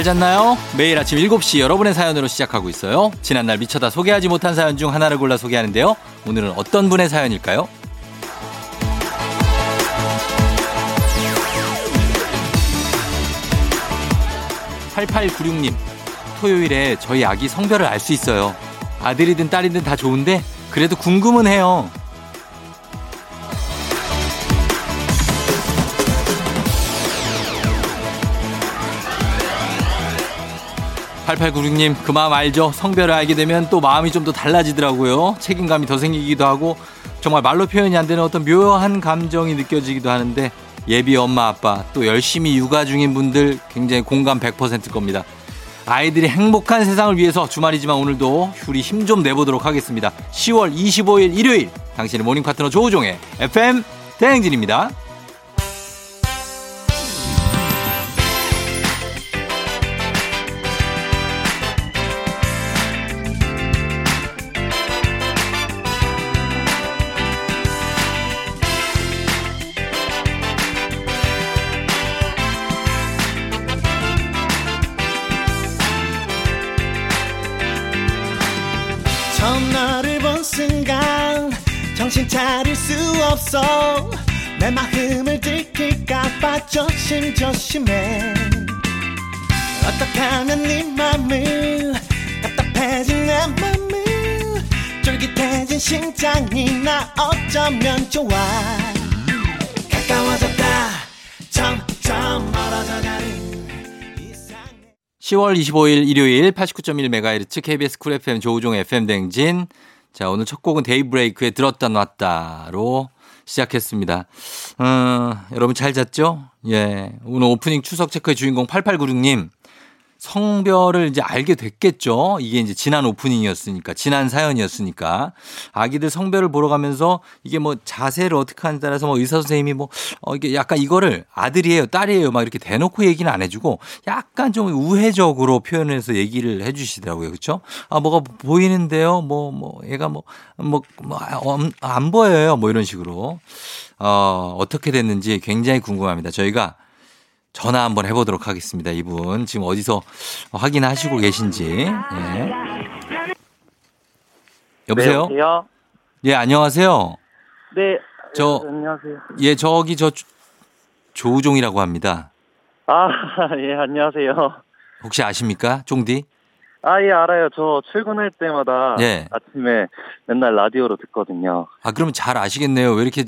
잘 잤나요? 매일 아침 7시 여러분의 사연으로 시작하고 있어요. 지난날 미쳐다 소개하지 못한 사연 중 하나를 골라 소개하는데요. 오늘은 어떤 분의 사연일까요? 8896님, 토요일에 저희 아기 성별을 알 수 있어요. 아들이든 딸이든 다 좋은데 그래도 궁금은 해요. 8896님, 그 마음 알죠? 성별을 알게 되면 또 마음이 좀 더 달라지더라고요. 책임감이 더 생기기도 하고, 정말 말로 표현이 안 되는 어떤 묘한 감정이 느껴지기도 하는데, 예비 엄마, 아빠, 또 열심히 육아 중인 분들 굉장히 공감 100%일 겁니다. 아이들이 행복한 세상을 위해서 주말이지만 오늘도 우리 힘 좀 내보도록 하겠습니다. 10월 25일 일요일, 당신의 모닝 파트너 조우종의 FM 대행진입니다. 처음 너를 본 순간 정신 차릴 수 없어. 내 마음을 들킬까봐 조심조심해. 어떻게 하면 네 맘을 답답해진 내 맘을 쫄깃해진 심장이 나 어쩌면 좋아. 가까워졌 10월 25일 일요일 89.1MHz KBS 쿨 FM 조우종 FM 대행진. 자, 오늘 첫 곡은 데이브레이크의 들었다 놨다로 시작했습니다. 어, 여러분 잘 잤죠? 예. 오늘 오프닝 출석 체크의 주인공 8896님. 성별을 이제 알게 됐겠죠. 이게 이제 지난 오프닝이었으니까, 지난 사연이었으니까. 아기들 성별을 보러 가면서 이게 뭐 자세를 어떻게 하느냐에 따라서 뭐 의사 선생님이 뭐, 어, 이게 약간 이거를 아들이에요, 딸이에요, 막 이렇게 대놓고 얘기는 안 해주고 약간 좀 우회적으로 표현해서 얘기를 해 주시더라고요. 그쵸? 아, 뭐가 보이는데요? 뭐, 뭐, 얘가 뭐, 뭐, 뭐, 안 보여요. 뭐 이런 식으로. 어, 어떻게 됐는지 굉장히 궁금합니다. 저희가 전화 한번 해보도록 하겠습니다. 이분 지금 어디서 확인하시고 계신지. 예. 여보세요? 네, 여보세요? 예, 안녕하세요. 네. 저- 네, 안녕하세요. 예, 저기 저 조- 조우종이라고 합니다. 아, 예, 안녕하세요. 혹시 아십니까? 종디? 아, 예, 알아요. 저 출근할 때마다 예. 아침에 맨날 라디오로 듣거든요. 아, 그러면 잘 아시겠네요. 왜 이렇게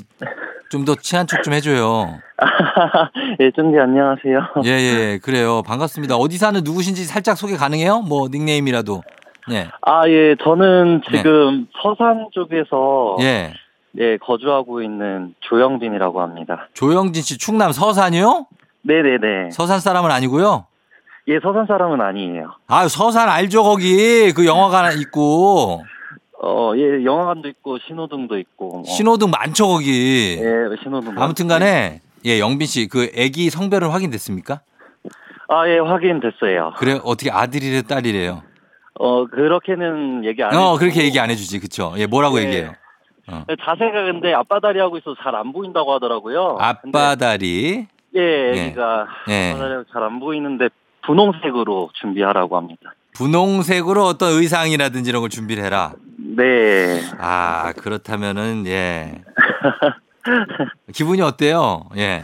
좀 더 친한 척 좀 해줘요. 예, 쫑디 안녕하세요. 예, 예, 예, 그래요. 반갑습니다. 어디 사는 누구신지 살짝 소개 가능해요? 뭐, 닉네임이라도. 예. 아, 예, 저는 지금 서산 쪽에서 예. 예, 거주하고 있는 조영빈이라고 합니다. 조영진 씨 충남 서산이요? 네네네. 서산 사람은 아니고요. 예, 서산 사람은 아니에요. 아, 서산 알죠, 거기. 그 영화관 있고. 어, 예, 영화관도 있고 신호등도 있고. 뭐. 신호등 많죠, 거기. 예, 신호등. 아무튼 간에, 예, 영빈 씨, 그 애기 성별은 확인됐습니까? 아, 예, 확인됐어요. 그래, 어떻게 아들이래, 딸이래요? 어, 그렇게는 얘기 안 어, 해주고. 그렇게 얘기 안 해주지, 그쵸? 예, 뭐라고 네. 얘기해요? 자세가 근데 앞바다리 하고 있어서 잘 안 보인다고 하더라고요. 앞바다리. 근데, 예, 예. 애기가 예. 앞바다리가 잘안 보이는데 분홍색으로 준비하라고 합니다. 분홍색으로 어떤 의상이라든지 이런 걸 준비를 해라. 네. 아, 그렇다면은, 예. 기분이 어때요? 예.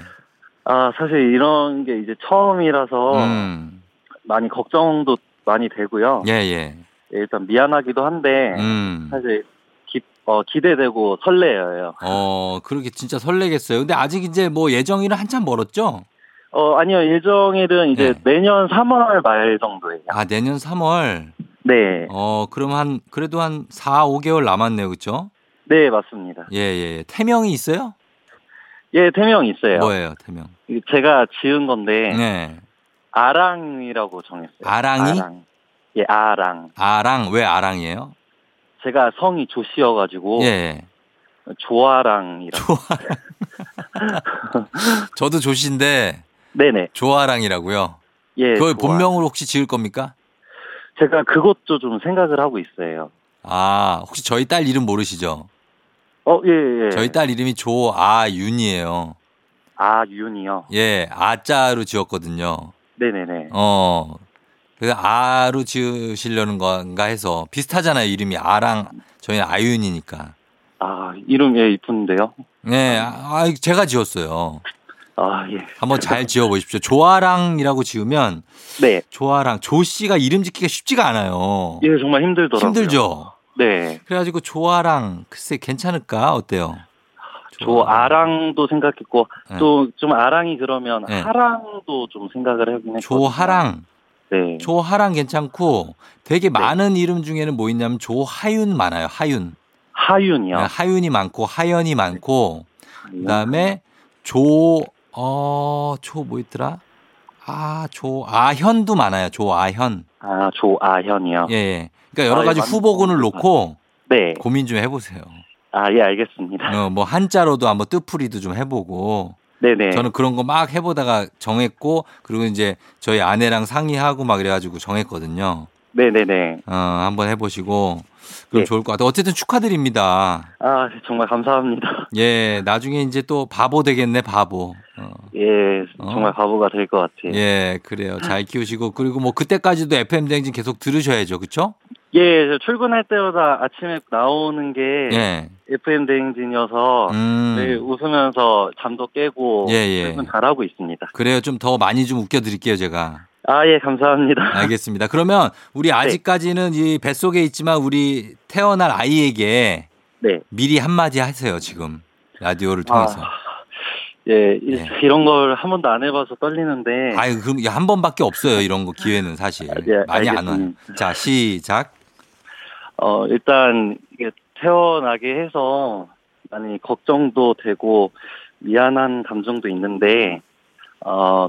아, 사실 이런 게 이제 처음이라서 음. 많이 걱정도 많이 되고요. 예, 예. 예, 일단 미안하기도 한데 음. 사실 기, 어, 기대되고 설레어요. 어, 그렇게 진짜 설레겠어요. 근데 아직 이제 뭐 예정일은 한참 멀었죠? 어, 아니요. 예정일은 이제 네. 내년 3월 말 정도예요. 아, 내년 3월. 네. 어, 그럼 한, 그래도 한 4, 5개월 남았네요. 그쵸? 네, 맞습니다. 예, 예. 태명이 있어요? 예, 태명 있어요. 뭐예요, 태명? 제가 지은 건데 네. 아랑이라고 정했어요. 아랑이? 아랑. 예, 아랑. 아랑, 왜 아랑이에요? 제가 성이 조씨여가지고 예, 예. 조아랑이라. 조아. 저도 조씨인데, 네네. 조아랑이라고요. 예. 그걸 조아. 본명으로 혹시 지을 겁니까? 제가 그것도 좀 생각을 하고 있어요. 아, 혹시 저희 딸 이름 모르시죠? 어, 예, 예. 저희 딸 이름이 조아윤이에요. 아, 윤이요. 예, 아자로 지었거든요. 네네네. 어. 그래서 아로 지으시려는 건가 해서 비슷하잖아요. 이름이 아랑 저희는 아윤이니까. 아, 이름 예, 이쁜데요? 네, 아, 아, 제가 지었어요. 아, 예. 한번 잘 지어 보십시오. 조아랑이라고 지으면 네. 조아랑 조 씨가 이름 짓기가 쉽지가 않아요. 예, 정말 힘들더라고요. 힘들죠. 네. 그래가지고 조아랑 글쎄 괜찮을까 어때요? 조 아랑도 생각했고 네. 또좀 아랑이 그러면 네. 하랑도 좀 생각을 해보긴 했거든요. 조하랑 네. 조하랑 괜찮고 되게 많은 이름 중에는 뭐 있냐면 조하윤 많아요. 하윤. 하윤이요. 네, 하윤이 많고 하연이 많고 그다음에 조 어 조 뭐 있더라? 아, 조아현도 많아요. 조아현. 아, 조아현이요. 예, 예. 그러니까 여러 아, 가지 예, 맞는 후보군을 것 놓고 네. 고민 좀 해보세요. 아, 예, 알겠습니다. 어, 뭐 한자로도 한번 뜻풀이도 좀 해보고 네네. 저는 그런 거 막 해보다가 정했고 그리고 이제 저희 아내랑 상의하고 막 그래가지고 정했거든요. 네네네. 어, 한번 해보시고 그럼 예. 좋을 것 같아요. 어쨌든 축하드립니다. 아, 정말 감사합니다. 예, 나중에 이제 또 바보 되겠네, 바보. 어, 예, 어? 정말 바보가 될 것 같아요. 예, 그래요. 잘 키우시고 그리고 뭐 그때까지도 FM 대행진 계속 들으셔야죠, 그렇죠? 예, 저 출근할 때마다 아침에 나오는 게 예, FM 대행진이어서 음, 웃으면서 잠도 깨고 예, 예. 출근 잘하고 있습니다. 그래요. 좀 더 많이 좀 웃겨드릴게요, 제가. 아, 예, 감사합니다. 알겠습니다. 그러면 우리 아직까지는 이 뱃속에 있지만 우리 태어날 아이에게 네. 미리 한마디 하세요, 지금. 라디오를 통해서. 아, 예, 이- 예. 이런 걸 한 번도 안 해봐서 떨리는데. 아유, 그럼 이게 한 번밖에 없어요. 이런 거 기회는 사실. 아, 예, 많이 안 와요. 알겠습니다. 자, 시작. 어, 일단, 이게 태어나게 해서 많이 걱정도 되고 미안한 감정도 있는데, 어,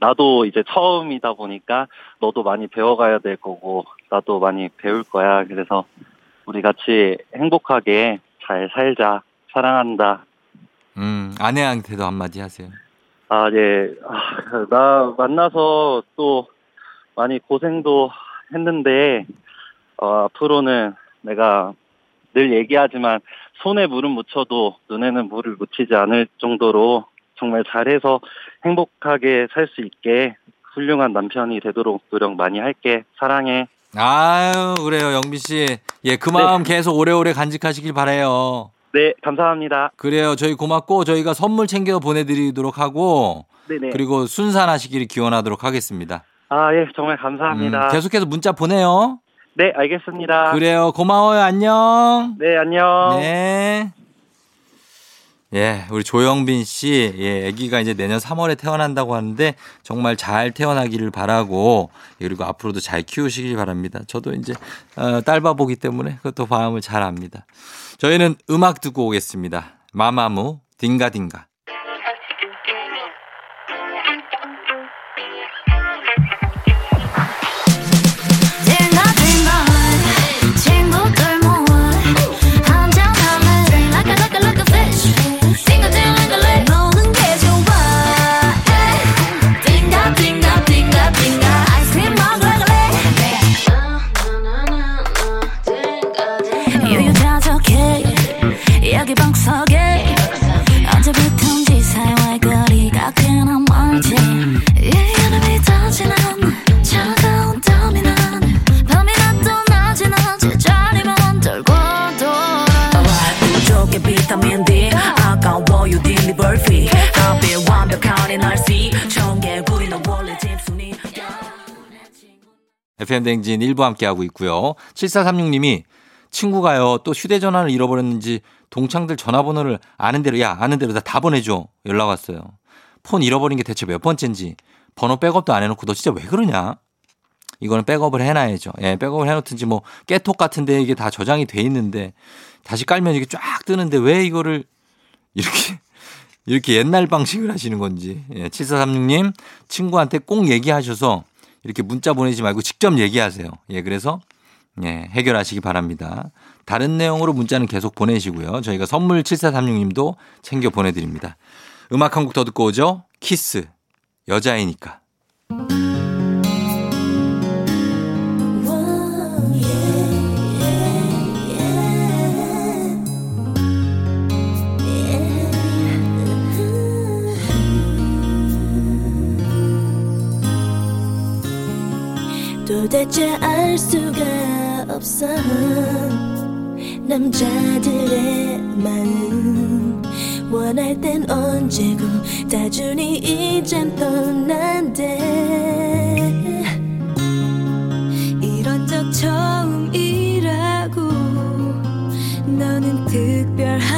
나도 이제 처음이다 보니까 너도 많이 배워가야 될 거고, 나도 많이 배울 거야. 그래서 우리 같이 행복하게 잘 살자. 사랑한다. 음, 아내한테도 한마디 하세요. 아, 예. 아, 나 만나서 또 많이 고생도 했는데, 어, 앞으로는 내가 늘 얘기하지만 손에 물은 묻혀도 눈에는 물을 묻히지 않을 정도로 정말 잘해서 행복하게 살 수 있게 훌륭한 남편이 되도록 노력 많이 할게. 사랑해. 아유, 그래요, 영빈 씨. 예, 그 마음 계속 오래오래 간직하시길 바래요. 네, 감사합니다. 그래요. 저희 고맙고 저희가 선물 챙겨 보내 드리도록 하고 네네. 그리고 순산하시기를 기원하도록 하겠습니다. 아, 예, 정말 감사합니다. 음, 계속해서 문자 보내요. 네, 알겠습니다. 그래요. 고마워요. 안녕. 네, 안녕. 네. 예, 우리 조영빈 씨, 예, 아기가 이제 내년 3월에 태어난다고 하는데 정말 잘 태어나기를 바라고 그리고 앞으로도 잘 키우시길 바랍니다. 저도 이제 어, 딸바보기 때문에 그것도 마음을 잘 압니다. 저희는 음악 듣고 오겠습니다. 마마무 딩가딩가. FM 댕진 일부 함께하고 있고요. 7436님이 친구가요 또 휴대전화를 잃어버렸는지 동창들 전화번호를 아는 대로 야 아는 대로 다, 다 보내줘 연락 왔어요. 폰 잃어버린 게 대체 몇 번째인지 번호 백업도 안 해놓고 너 진짜 왜 그러냐? 이거는 백업을 해놔야죠. 예, 백업을 해놓든지 뭐 깨톡 같은데 이게 다 저장이 돼 있는데 다시 깔면 이게 쫙 뜨는데 왜 이거를 이렇게 이렇게 옛날 방식을 하시는 건지. 예, 7436님 친구한테 꼭 얘기하셔서 이렇게 문자 보내지 말고 직접 얘기하세요. 예, 그래서 예, 해결하시기 바랍니다. 다른 내용으로 문자는 계속 보내시고요. 저희가 선물 7436님도 챙겨 보내드립니다. 음악 한 곡 더 듣고 오죠. 키스. 여자이니까. 도대체 알 수가 없어. 남자들의 마음 원할 땐 언제고 다 주니 이젠 떠난대. 이런 적 처음이라고 너는 특별하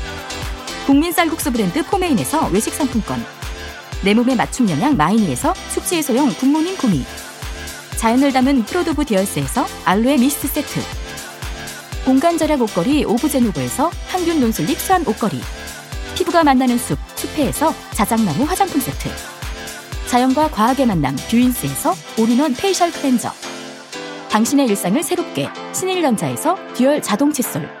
국민 쌀국수 브랜드 포메인에서 외식 상품권. 내 몸에 맞춤 영양 마이니에서 숙취 해소용 굿모닝 구미. 자연을 담은 Fruit of the Earth에서 알로에 미스트 세트. 공간 절약 옷걸이 오브제노브에서 항균 non-slip 수한 옷걸이. 피부가 만나는 숲 숲회에서 자작나무 화장품 세트. 자연과 과학의 만남 뷰인스에서 all-in-one facial 클렌저. 당신의 일상을 새롭게 신일전자에서 듀얼 자동 칫솔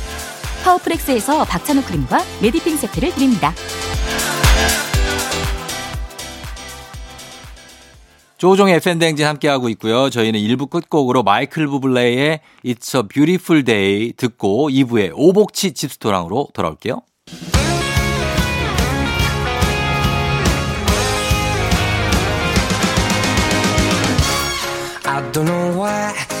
파워프렉스에서 박찬호 크림과 메디핑 세트를 드립니다. 조우종의 FM대행진 함께하고 있고요. 저희는 1부 끝곡으로 마이클 부블레의 It's a Beautiful Day 듣고 2부에 오복치 집스토랑으로 돌아올게요. I don't know why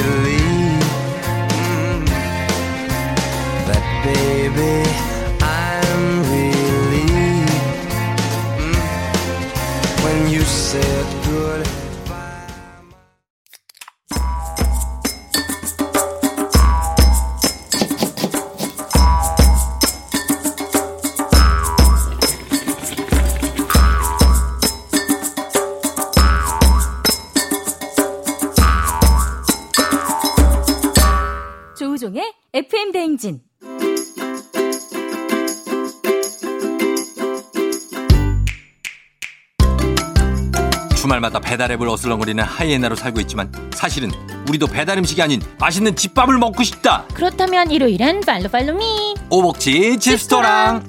baby, I'm relieved mm, when you said goodbye. 조우종의 FM 대행진. 주말마다 배달앱을 어슬렁거리는 하이에나로 살고 있지만 사실은 우리도 배달 음식이 아닌 맛있는 집밥을 먹고 싶다. 그렇다면 일요일엔 팔로 팔로미 오복치 집스토랑.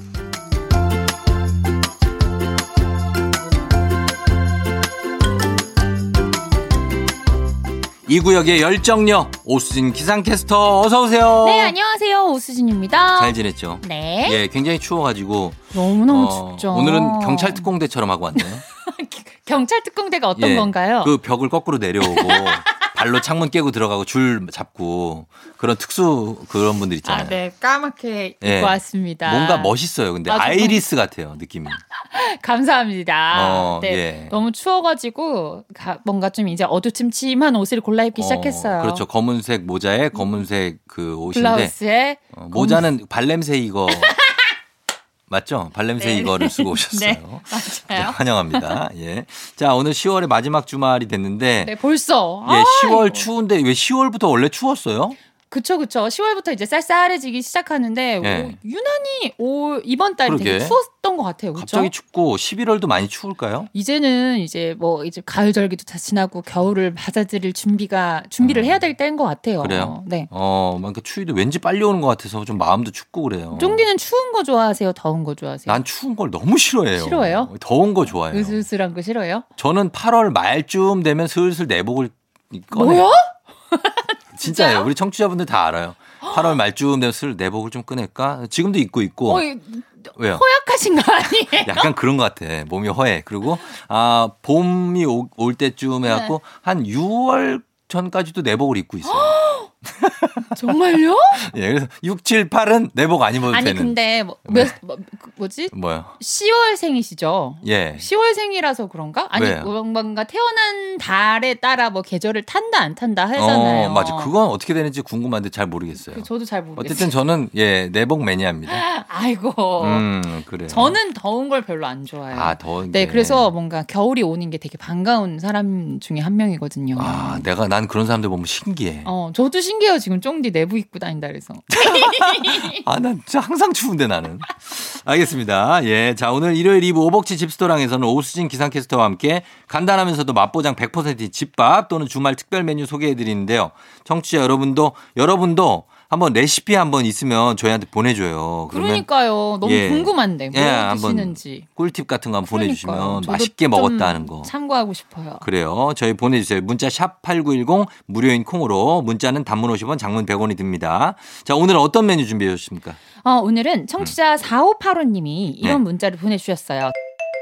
이 구역의 열정녀 오수진 기상캐스터 어서 오세요. 네 안녕하세요 오수진입니다 잘 지냈죠? 네 예, 굉장히 추워가지고 너무너무 어, 춥죠 오늘은 경찰 특공대처럼 하고 왔네요. 경찰 특공대가 어떤 예, 건가요? 그 벽을 거꾸로 내려오고 발로 창문 깨고 들어가고 줄 잡고 그런 특수 그런 분들 있잖아요. 아, 네. 까맣게 예. 입고 왔습니다. 뭔가 멋있어요. 근데 맞아. 아이리스 같아요, 느낌이. 감사합니다. 어, 네. 예. 너무 추워가지고 가- 뭔가 좀 이제 어두침침한 옷을 골라 입기 어, 시작했어요. 그렇죠. 검은색 모자에 검은색 그 옷인데 블라우스에 어, 모자는 발냄새 이거 맞죠? 발냄새 네. 이거를 쓰고 오셨어요. 네, 네, 맞아요. 환영합니다. 예. 자, 오늘 10월의 마지막 주말이 됐는데 네, 벌써. 예, 아, 10월 이거. 추운데 왜 10월부터 원래 추웠어요? 그쵸, 그쵸. 10월부터 이제 쌀쌀해지기 시작하는데, 예. 오, 유난히 올, 이번 달이 되게 그러게. 추웠던 것 같아요. 그쵸? 갑자기 춥고 11월도 많이 추울까요? 이제는 이제 뭐 이제 가을 절기도 다 지나고 겨울을 맞아들일 준비가 준비를 해야 될 때인 것 같아요. 음. 그래요? 네. 어, 그러니까 추위도 왠지 빨리 오는 것 같아서 좀 마음도 춥고 그래요. 쫑디는 추운 거 좋아하세요? 더운 거 좋아하세요? 난 추운 걸 너무 싫어해요. 싫어해요? 더운 거 좋아해요. 으슬으슬한 거 싫어요? 저는 8월 말쯤 되면 슬슬 내복을 꺼내요. 뭐야? 진짜예요. 우리 청취자분들 다 알아요. 8월 말쯤 되면 슬 내복을 좀 꺼낼까? 지금도 입고 있고. 어, 이- 왜요? 허약하신 거 아니에요? 약간 그런 것 같아. 몸이 허해. 그리고 아 봄이 오- 올 때쯤 해갖고 네. 한 6월 전까지도 내복을 입고 있어요. 정말요? 예, 그래서 6, 7, 8은 내복 안 입어도 아니 되는. 근데 뭐, 네. 몇, 뭐, 그 뭐지? 뭐요? 10월생이시죠? 예. 10월생이라서 그런가? 아니 왜요? 뭔가 태어난 달에 따라 뭐 계절을 탄다 안 탄다 하잖아요. 어, 맞아. 그건 어떻게 되는지 궁금한데 잘 모르겠어요. 그 저도 잘 모르겠어요. 어쨌든 저는 예 내복 매니아입니다. 아이고. 음 그래요. 저는 더운 걸 별로 안 좋아해요. 아 더운 네, 게. 그래서 뭔가 겨울이 오는 게 되게 반가운 사람 중에 한 명이거든요. 아 내가 난 그런 사람들 보면 신기해. 어, 저도 신 기해요. 지금 쫑디 내부 입고 다닌다 그래서. 아, 난 항상 추운데 나는. 알겠습니다. 예. 자, 오늘 일요일 2부 오복치 집스토랑에서는 오수진 기상캐스터와 함께 간단하면서도 맛보장 100%인 집밥 또는 주말 특별 메뉴 소개해 드리는데요. 청취자 여러분도, 여러분도 한번 레시피 한번 있으면 저희한테 보내줘요. 그러니까요. 너무 예. 궁금한데 뭐 예, 드시는지. 꿀팁 같은 거 한번 그러니까요. 보내주시면 맛있게 좀 먹었다는 거. 참고하고 싶어요. 그래요. 저희 보내주세요. 문자 샵 8910 무료인 콩으로 문자는 단문 50원 장문 100원이 듭니다. 자, 오늘 어떤 메뉴 준비해 주십니까? 어, 오늘은 청취자 4585님이 이런 네. 문자를 보내주셨어요.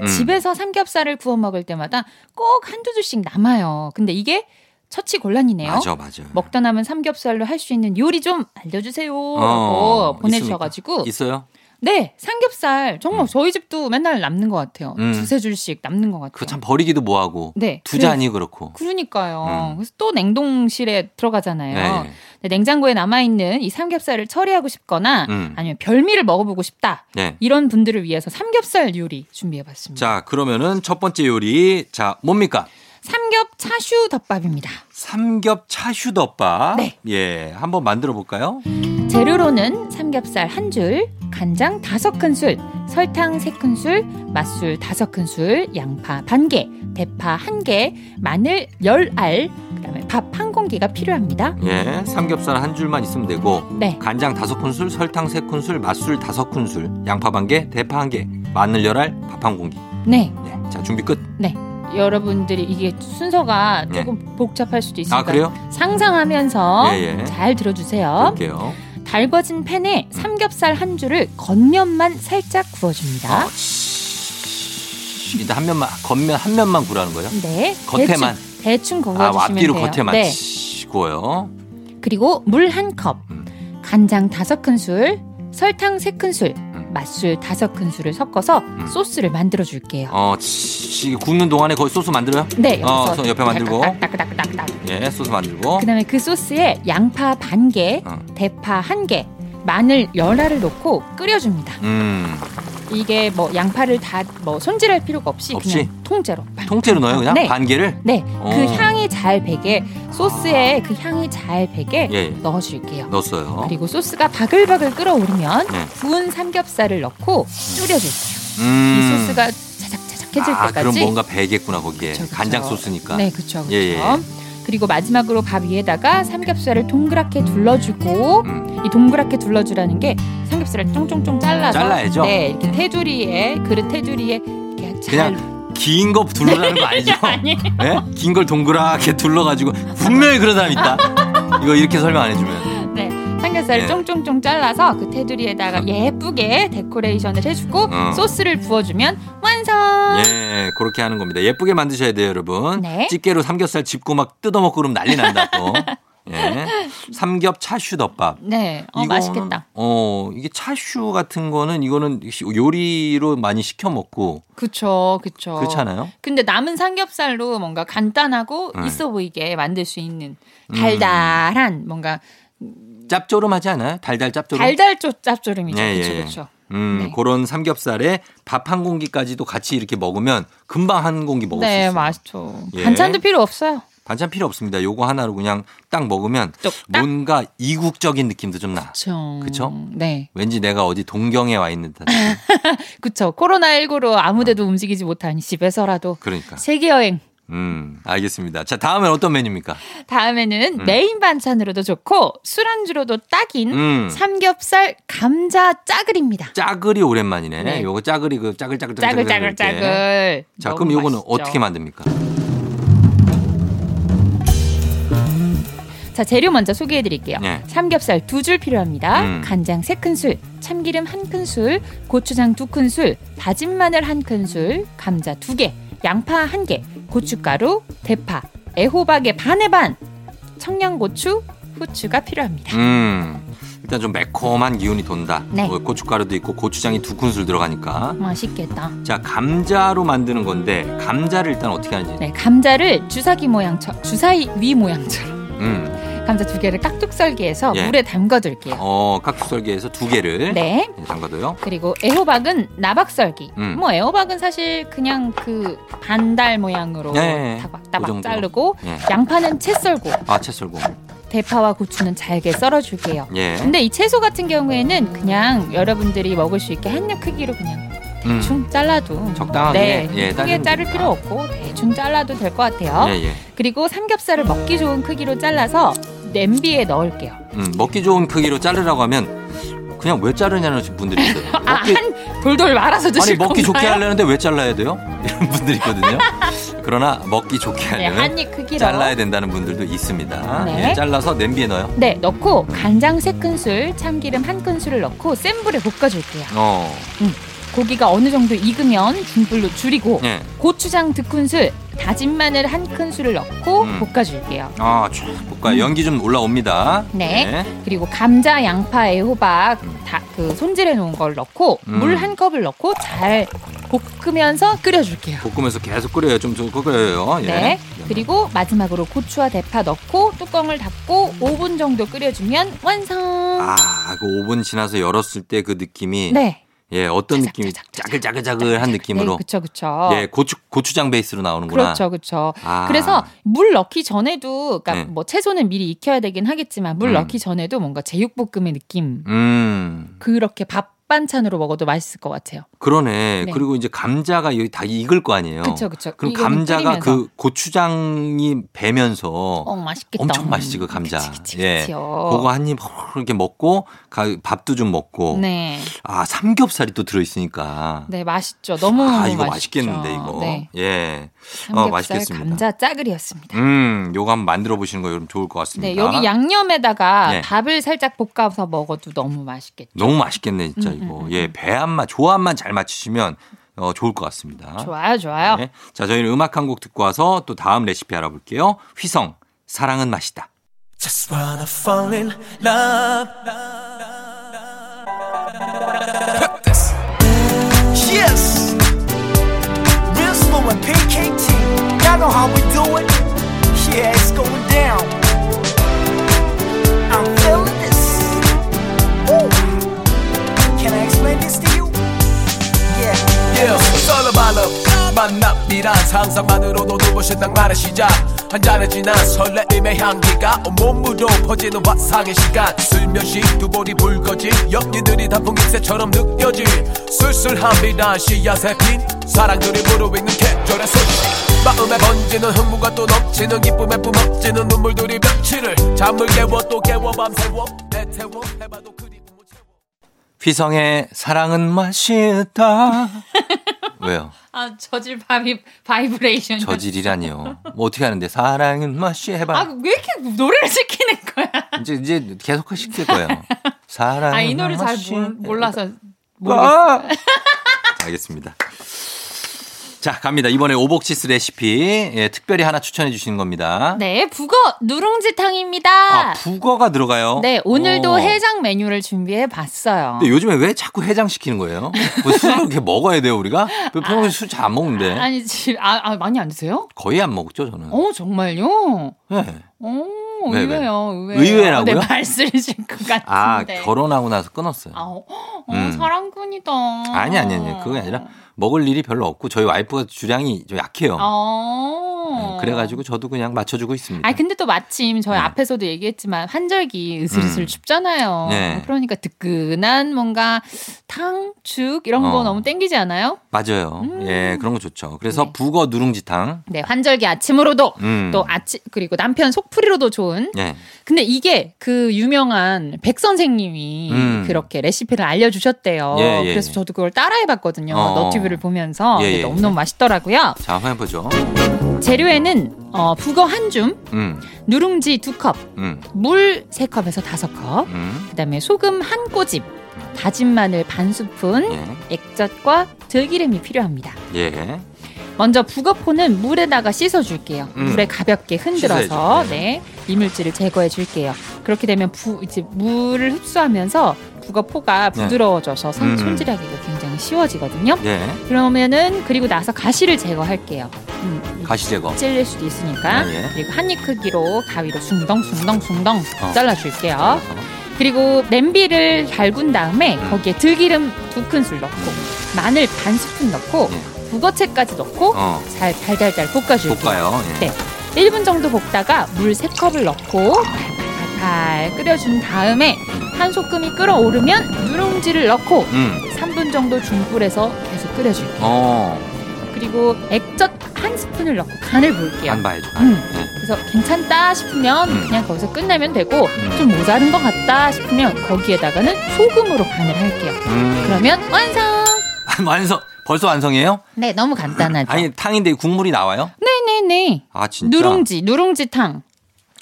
음. 집에서 삼겹살을 구워 먹을 때마다 꼭 한두 줄씩 남아요. 근데 이게 처치 곤란이네요. 맞아, 맞아. 먹다 남은 삼겹살로 할 수 있는 요리 좀 알려주세요. 라고 어, 보내주셔가지고. 있어요? 네, 삼겹살. 정말 저희 집도 맨날 남는 것 같아요. 음. 두세 줄씩 남는 것 같아요. 그거 참 버리기도 뭐하고 네. 두 잔이 그렇고. 그러니까요. 음. 그래서 또 냉동실에 들어가잖아요. 네. 근데 냉장고에 남아 있는 이 삼겹살을 처리하고 싶거나 음. 아니면 별미를 먹어보고 싶다. 네. 이런 분들을 위해서 삼겹살 요리 준비해봤습니다. 자, 그러면은 첫 번째 요리. 자, 뭡니까? 삼겹 차슈 덮밥입니다. 삼겹 차슈 덮밥. 네. 예. 한번 만들어 볼까요? 재료로는 삼겹살 한 줄, 간장 다섯 큰술, 설탕 세 큰술, 맛술 다섯 큰술, 양파 반 개, 대파 한 개, 마늘 열 알, 그다음에 밥 한 공기가 필요합니다. 예. 삼겹살 한 줄만 있으면 되고 네. 간장 다섯 큰술, 설탕 세 큰술, 맛술 다섯 큰술, 양파 반 개, 대파 한 개, 마늘 열 알, 밥 한 공기. 네. 예. 자, 준비 끝. 네. 여러분들이 이게 순서가 네. 조금 복잡할 수도 있으니까 아, 그래요? 상상하면서 예, 예. 잘 들어주세요. 볼게요. 달궈진 팬에 삼겹살 한 줄을 겉면만 살짝 구워줍니다. 어, 한 면만 겉면 한 면만 구라는 거예요? 네. 겉에만. 대충, 대충 아, 구워주시면 앞뒤로 돼요. 겉에만 네. 씨, 구워요. 그리고 물 한 컵, 음. 간장 다섯 큰술, 설탕 세 큰술, 음. 맛술 다섯 큰술을 섞어서 소스를 만들어 줄게요. 어, 씨, 굽는 동안에 거기 소스 만들어요? 네. 어, 여기서 손 옆에 만들고. 딱딱딱딱딱. 예, 소스 만들고. 그다음에 그 소스에 양파 반 개, 어. 대파 한 개, 마늘 열 알을 넣고 끓여줍니다. 음, 이게 뭐 양파를 다 뭐 손질할 필요가 없이, 없이? 그냥 통째로. 통째로 넣어요, 그냥? 네. 반 개를? 네, 어. 그 향이 잘 배게 소스에 그 향이 잘 배게 예, 예. 넣어줄게요. 넣었어요. 그리고 소스가 바글바글 끓어오르면 네. 구운 삼겹살을 넣고 졸여줄게요. 음. 이 소스가 자작자작해질 아, 때까지. 그럼 뭔가 배겠구나, 거기에. 그쵸, 그쵸. 간장 소스니까. 네, 그렇죠, 그렇죠. 예, 예. 그리고 마지막으로 밥 위에다가 삼겹살을 동그랗게 둘러주고 음. 이 동그랗게 둘러주라는 게 삼 겹살을 쫑쫑쫑 잘라서 잘라야죠? 네, 이렇게 테두리에 그릇 테두리에 이렇게 잘 그냥 긴거 둘러라는 거 아니죠? 아니 예? 긴걸 동그랗게 둘러가지고 분명히 그런 사람 있다. 이거 이렇게 설명 안 해주면. 네, 삼겹살을 예. 쫑쫑쫑 잘라서 그 테두리에다가 예쁘게 데코레이션을 해주고 어. 소스를 부어주면 완성. 예, 그렇게 하는 겁니다. 예쁘게 만드셔야 돼요, 여러분. 네. 집게로 삼겹살 짚고 막 뜯어먹고 그러면 난리 난다고. 예. 삼겹 차슈 덮밥. 네, 어, 이거는, 맛있겠다. 어, 이게 차슈 같은 거는 이거는 요리로 많이 시켜 먹고 그쵸, 그쵸. 그렇잖아요. 근데 남은 삼겹살로 뭔가 간단하고 네. 있어 보이게 만들 수 있는 음. 달달한 뭔가 짭조름하지 않아요? 달달 짭조름. 달달조 짭조름이죠. 예, 그쵸, 예. 그쵸. 음, 네. 그런 삼겹살에 밥 한 공기까지도 같이 이렇게 먹으면 금방 한 공기 먹을 수 네, 있어요. 맛있죠. 예. 반찬도 필요 없어요. 반찬 필요 없습니다. 요거 하나로 그냥 딱 먹으면 뚝딱. 뭔가 이국적인 느낌도 좀 나. 그쵸. 그쵸? 네. 왠지 내가 어디 동경에 와 있는 듯한. 그쵸. 코로나 19로 아무데도 움직이지 못한 집에서라도 그러니까. 세계 여행. 음, 알겠습니다. 자, 다음엔 어떤 메뉴입니까? 다음에는 메인 반찬으로도 좋고 술안주로도 딱인 음. 삼겹살 감자 짜글입니다. 짜글이 오랜만이네. 네. 요거 짜글이 그 짜글짜글 짜글 짜글 짜글. 자, 너무 그럼 요거는 맛있죠. 어떻게 만듭니까? 자 재료 먼저 소개해드릴게요. 네. 삼겹살 두 줄 필요합니다. 음. 간장 세 큰술, 참기름 한 큰술, 고추장 두 큰술, 다진 마늘 한 큰술, 감자 두 개, 양파 한 개, 고춧가루, 대파, 애호박의 반의 반, 청양고추, 후추가 필요합니다. 음. 일단 좀 매콤한 기운이 돈다. 네. 뭐 고춧가루도 있고 고추장이 두 큰술 들어가니까. 맛있겠다. 자, 감자로 만드는 건데 감자를 일단 어떻게 하는지. 네, 감자를 주사기 모양처럼 주사위 모양처럼 음. 감자 두 개를 깍둑 썰기해서 예. 물에 담가둘게요. 어, 깍두썰기에서 두 개를 네. 네, 담가둬요. 그리고 애호박은 나박 썰기. 음. 뭐 애호박은 사실 그냥 그 반달 모양으로 네, 그 따박따박 정도. 자르고 예. 양파는 채 썰고 아, 채 썰고. 대파와 고추는 잘게 썰어줄게요. 예. 근데 이 채소 같은 경우에는 그냥 여러분들이 먹을 수 있게 한입 크기로 그냥 음. 대충 잘라도 적당하게, 네, 예, 크게 자를. 필요 없고 대충 잘라도 될 것 같아요. 예, 예. 그리고 삼겹살을 먹기 좋은 크기로 잘라서 냄비에 넣을게요. 음, 먹기 좋은 크기로 자르라고 하면 그냥 왜 자르냐는 분들이 있어요. 아, 먹기, 한 돌돌 말아서 드실 아니 먹기 좋게 건가요? 하려는데 왜 잘라야 돼요? 이런 분들이 있거든요. 그러나 먹기 좋게 네, 하려면 한입 크기로. 잘라야 된다는 분들도 있습니다. 네. 예, 잘라서 냄비에 넣어요. 네, 넣고 간장 세 큰술, 참기름 한 큰술을 넣고 센 불에 볶아줄게요. 어, 고기가 어느 정도 익으면 중불로 줄이고 예. 고추장 두 큰술, 다진 마늘 한 큰술을 넣고 음. 볶아줄게요. 아, 쫙 볶아. 연기 좀 올라옵니다. 네. 그리고 감자, 양파, 애호박 음. 다그 손질해 놓은 걸 넣고 음. 물 한 컵을 넣고 잘 볶으면서 끓여줄게요. 볶으면서 계속 끓여요. 좀, 좀 끓여요. 예. 네. 그리고 마지막으로 고추와 대파 넣고 뚜껑을 닫고 5분 정도 끓여주면 완성. 아, 그 5분 지나서 열었을 때 그 느낌이 네. 예, 어떤 짜작, 느낌이 짜글짜글짜글한 느낌으로 네, 그쵸, 그쵸. 예, 고추 고추장 베이스로 나오는구나. 그렇죠, 그렇죠. 아. 그래서 물 넣기 전에도, 그러니까 네. 뭐 채소는 미리 익혀야 되긴 하겠지만 물 음. 넣기 전에도 뭔가 제육볶음의 느낌. 음. 그렇게 밥 반찬으로 먹어도 맛있을 것 같아요. 그러네. 네. 그리고 이제 감자가 여기 다 익을 거 아니에요. 그쵸. 그럼 감자가 끓이면서. 그 고추장이 배면서 어, 맛있겠다. 엄청 맛있지 그 감자. 그치, 그치, 예. 그거 한 입 이렇게 먹고 가- 밥도 좀 먹고. 네. 아 삼겹살이 또 들어 있으니까. 네, 맛있죠. 너무 아 이거 맛있죠. 맛있겠는데 이거. 네. 예. 삼겹살 맛있겠습니다. 감자 짜글이었습니다. 음, 요거 한번 만들어 보시는 거 좋을 것 같습니다. 네, 여기 양념에다가 네. 밥을 살짝 볶아서 먹어도 너무 맛있겠죠. 너무 맛있겠네 진짜 음, 이거. 음, 음, 예, 배합만 조합만 잘 맞추시면 어, 좋을 것 같습니다. 좋아요, 좋아요. 네. 자, 저희는 음악 한 곡 듣고 와서 또 다음 레시피 알아볼게요. 휘성, 사랑은 맛이다. Just wanna fall in love. This. Yes. Real slow and PKT. Y'all know how we do it. Yeah, it's going down. I'm feeling this. Woo. Can I explain this to you? Yeah. About love. 만남이란 상상만으로도 눈부신 낭만의 시작 한 잔에 진한 설레임의 향기가 온몸으로 퍼지는 화상의 시간 슬며시 두 볼이 붉어진 연기들이 단풍 잎새처럼 느껴진 쓸쓸한 비단 씨앗에 핀 사랑들이 무르익는 계절의 소식 마음에 번지는 흥분과 또 넘치는 기쁨에 뿜어지는 눈물들이 며칠을 잠을 깨워 또 깨워 밤새워 내태워 해봐도 채워 휘성의 사랑은 맛있다. 왜요? 아, 저질 바이, 바이브레이션. 저질이라니요. 뭐 어떻게 하는데 사랑은 맛이 해봐. 아, 왜 이렇게 노래를 시키는 거야? 이제 이제 계속 시킬 거예요. 사랑은 아, 이 노래 잘 몰, 몰라서. 아! 모르겠어. 알겠습니다. 자, 갑니다. 이번에 오복치스 레시피 예, 특별히 하나 추천해 주시는 겁니다. 네, 북어 누룽지탕입니다. 아, 북어가 들어가요? 네, 오늘도 오. 해장 메뉴를 준비해 봤어요. 근데 요즘에 왜 자꾸 해장 시키는 거예요? 뭐 술을 이렇게 먹어야 돼요, 우리가? 평소에 술잘 안 먹는데. 아니, 지- 아, 아, 많이 안 드세요? 거의 안 먹죠, 저는. 어, 정말요? 네. 오, 왜, 왜? 의외요, 의외요. 의외라고요? 네, 말씀이실 것 같은데. 아, 결혼하고 나서 끊었어요. 아, 어, 어, 음. 사랑꾼이다. 아니, 아니, 아니. 그게 아니라 먹을 일이 별로 없고 저희 와이프가 주량이 좀 약해요. 어. 네, 그래가지고 저도 그냥 맞춰주고 있습니다. 아 근데 또 마침 저희 네. 앞에서도 얘기했지만 환절기 으슬으슬 음. 춥잖아요. 네. 그러니까 뜨끈한 뭔가 탕, 죽 이런 거 어. 너무 땡기지 않아요? 맞아요. 예, 그런 거 좋죠. 그래서 네. 북어 누룽지탕. 네, 환절기 아침으로도 음. 또 아침 그리고 남편 속풀이로도 좋은. 예. 근데 이게 그 유명한 백 선생님이 음. 그렇게 레시피를 알려주셨대요. 예, 예, 그래서 예. 저도 그걸 따라해봤거든요. 어. 너튜브를 보면서 예, 예. 너무너무 맛있더라고요. 자, 한번 해보죠. 재료에는 어, 북어 한 줌, 음, 누룽지 두 컵, 음, 물세 컵에서 다섯 컵, 음. 그다음에 소금 한 꼬집, 다진 마늘 반 스푼, 예. 액젓과 들기름이 필요합니다. 예. 먼저 북어포는 물에다가 씻어줄게요. 음. 물에 가볍게 흔들어서 씻어야죠. 네 이물질을 제거해 줄게요. 그렇게 되면 부 이제 물을 흡수하면서 북어포가 네. 부드러워져서 손, 음. 손질하기가 굉장히 쉬워지거든요. 예. 그러면은 그리고 나서 가시를 제거할게요. 음, 가시 제거. 찔릴 수도 있으니까 네, 예. 그리고 한 입 크기로 가위로 숭덩숭덩숭덩 어. 잘라줄게요. 어. 그리고 냄비를 달군 다음에 음. 거기에 들기름 두 큰술 넣고 마늘 반 스푼 넣고 예. 북어채까지 넣고 어. 잘 달달달 볶아줄게요. 볶아요. 예. 네. 1분 정도 볶다가 물 3컵을 넣고 팔팔팔 끓여준 다음에 한 소금이 끓어오르면 누룽지를 넣고 음. 3분 정도 중불에서 계속 끓여줄게요. 어. 그리고 액젓 한 스푼을 넣고 간을 볼게요. 간 봐야죠. 음. 예. 그래서 괜찮다 싶으면 음. 그냥 거기서 끝내면 되고 음. 좀 모자른 것 같다 싶으면 거기에다가는 소금으로 간을 할게요. 음. 그러면 완성! 완성. 벌써 완성이에요? 네, 너무 간단하죠. 아니 탕인데 국물이 나와요? 네네네. 아 진짜. 누룽지, 누룽지 탕.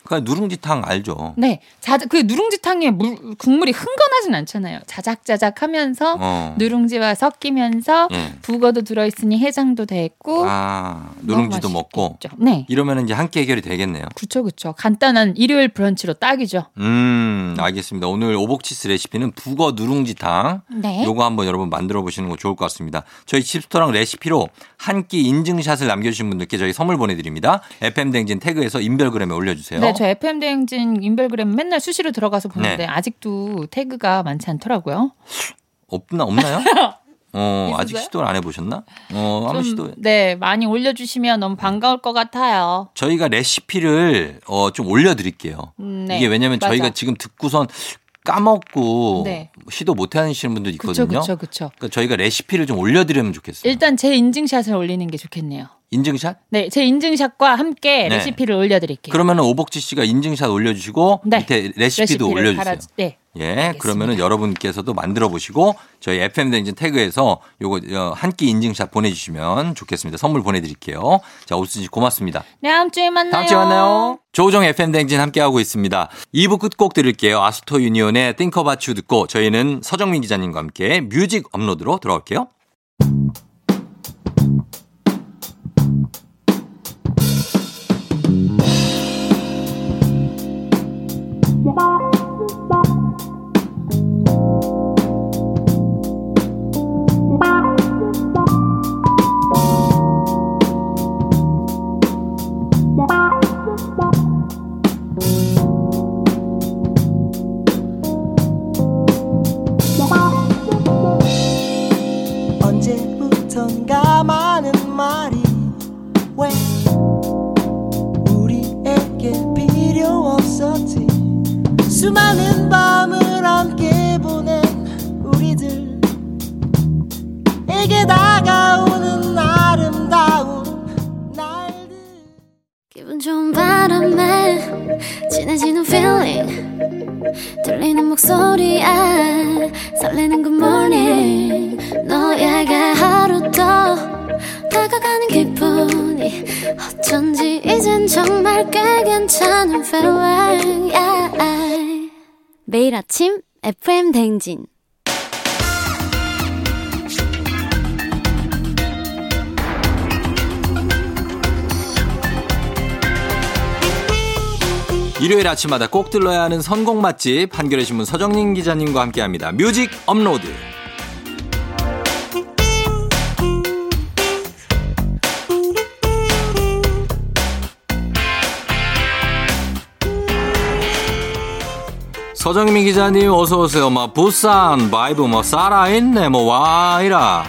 그 누룽지탕 알죠? 네, 자, 그 누룽지탕에 물, 국물이 흥건하진 않잖아요. 자작자작하면서 어. 누룽지와 섞이면서 예. 북어도 들어있으니 해장도 되고 아 누룽지도 먹고. 네, 이러면 이제 한 끼 해결이 되겠네요. 그쵸 그쵸. 간단한 일요일 브런치로 딱이죠. 음, 알겠습니다. 오늘 오복치스 레시피는 북어 누룽지탕. 네. 요거 한번 여러분 만들어 보시는 거 좋을 것 같습니다. 저희 칩스토랑 레시피로 한 끼 인증샷을 남겨주신 분들께 저희 선물 보내드립니다. FM댕진 태그에서 인별그램에 올려주세요. 네, 저 FM 대행진 인별그램 맨날 수시로 들어가서 보는데 네. 아직도 태그가 많지 않더라고요. 없나, 없나요? 어, 아직? 시도를 안 해보셨나? 어, 한번 좀, 시도. 네, 많이 올려주시면 너무 반가울 것 같아요. 저희가 레시피를 어, 좀 올려드릴게요. 음, 네, 이게 왜냐면 맞아. 저희가 지금 듣고선 까먹고 네. 시도 못 하시는 분들도 그쵸, 있거든요. 그쵸, 그쵸. 그러니까 저희가 레시피를 좀 올려드리면 좋겠어요. 일단 제 인증샷을 올리는 게 좋겠네요. 인증샷? 네, 제 인증샷과 함께 네. 레시피를 올려드릴게요. 그러면은 오복지 씨가 인증샷 올려주시고 네. 밑에 레시피도 올려주세요. 달아- 네. 예, 알겠습니다. 그러면은 여러분께서도 만들어 보시고 저희 FM 댕진 태그에서 요거 어, 한끼 인증샷 보내주시면 좋겠습니다. 선물 보내드릴게요. 자, 오수진 씨 고맙습니다. 네, 다음 주에 만나요. 다음 주에 만나요. 조우정 FM 댕진 함께하고 있습니다. 2부 끝곡 들을게요. 아스토 유니온의 Think About You 듣고 저희는 서정민 기자님과 함께 뮤직 업로드로 돌아올게요. 아침 FM 댕진 일요일 아침마다 꼭 들러야 하는 선곡 맛집 한겨레 신문 서정민 기자님과 함께합니다. 뮤직 업로드. 서정민 기자님 어서 오세요. 뭐 부산 바이브 뭐 살아있네 뭐 와이라.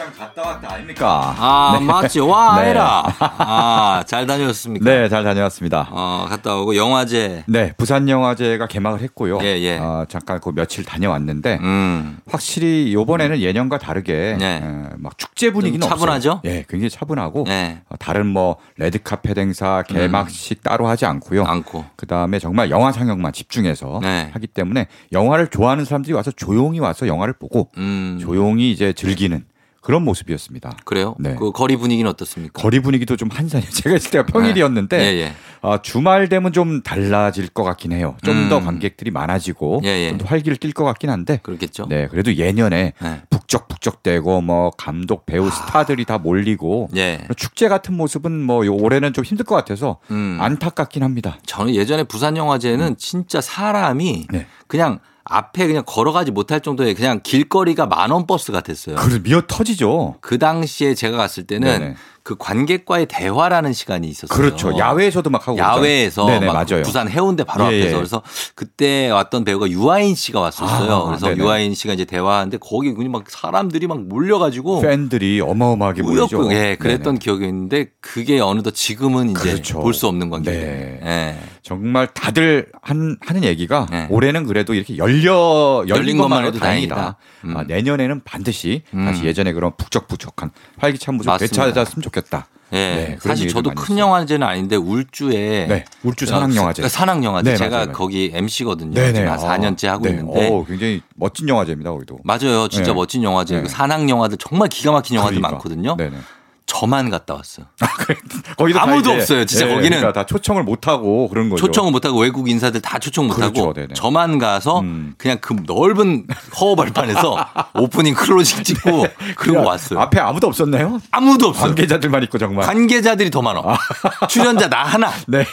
아, 부산 갔다 왔다 아닙니까? 아 네. 맞지 와이라. 네. 아잘 다녀왔습니까? 네, 잘 다녀왔습니다. 어 갔다 오고 영화제. 네, 부산 영화제가 개막을 했고요. 예, 예. 어, 잠깐 그 며칠 다녀왔는데 음. 확실히 요번에는 예년과 다르게 네. 어, 막 축제 분위기는 좀 차분하죠? 없어요. 예, 굉장히 차분하고 네. 어, 다른 뭐 레드카펫 행사 개막식 따로 하지 않고요. 않고. 그다음에 정말 영화 상영만 집중해서 네. 하기 때문에 영화를 좋아하는 사람들이 와서 조용히 와서 영화를 보고 음. 조용히 이제 즐기는 그런 모습이었습니다. 그래요? 네. 그 거리 분위기는 어떻습니까? 거리 분위기도 좀 한산해요. 제가 있을 때가 평일이었는데 예, 예. 아, 주말 되면 좀 달라질 것 같긴 해요. 좀더 음. 관객들이 많아지고 예, 예. 좀더 활기를 띨 것 같긴 한데 그렇겠죠. 네, 그래도 예년에 네. 북적북적대고 뭐 감독 배우 스타들이 다 몰리고 예. 축제 같은 모습은 뭐 요- 올해는 좀 힘들 것 같아서 음. 안타깝긴 합니다. 저는 예전에 부산 영화제는 진짜 사람이 네. 그냥 앞에 그냥 걸어가지 못할 정도의 그냥 길거리가 만원 버스 같았어요. 그래서 미어 터지죠. 그 당시에 제가 갔을 때는 네네. 그 관객과의 대화라는 시간이 있었어요. 그렇죠. 야외에서도 막 하고 야외에서. 네네, 막 맞아요. 부산 해운대 바로 예, 앞에서 예. 그래서 그때 왔던 배우가 유아인 씨가 왔었어요. 아, 그래서 네네. 유아인 씨가 이제 대화하는데 거기 그냥 막 사람들이 막 몰려가지고 팬들이 어마어마하게. 꾸역꾸역 예, 그랬던 네네. 기억이 있는데 그게 어느덧 지금은 이제 그렇죠. 볼수 없는 관계. 네. 예. 정말 다들 한, 하는 얘기가 네. 올해는 그래도 이렇게 열려 열린 것만 해도 다행이다. 다행이다. 음. 아, 내년에는 반드시 음. 다시 예전에 그런 북적북적한 활기찬 모습. 되찾았으면 좋겠다. 예. 네, 그런 사실 저도 큰. 영화제는 아닌데 울주에 네, 울주 산악 영화제. 산악 영화제 네, 제가 맞아요, 맞아요. 거기 MC거든요. 네네. 한 4년째 하고 네. 있는데 어, 굉장히 멋진 영화제입니다, 거기도. 맞아요. 진짜 네. 멋진 영화제. 네. 그 산악 영화들 정말 기가 막힌 영화들 그러니까. 많거든요. 네네. 저만 갔다 왔어요. 거기도 다 아무도 없어요. 진짜 네, 거기는. 그러니까 다 초청을 못 하고 그런 거죠. 초청을 못 하고 외국 인사들 다 초청 못하고 그렇죠. 네네. 저만 가서 음. 그냥 그 넓은 허허벌판에서 오프닝 클로징 찍고 그리고 왔어요. 네. 앞에 아무도 없었나요? 아무도 없어요. 관계자들만 있고 정말. 관계자들이 더 많아. 출연자 나 하나. 네.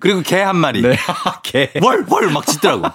그리고 개 한 마리. 네. 개. 월월 막 짖더라고.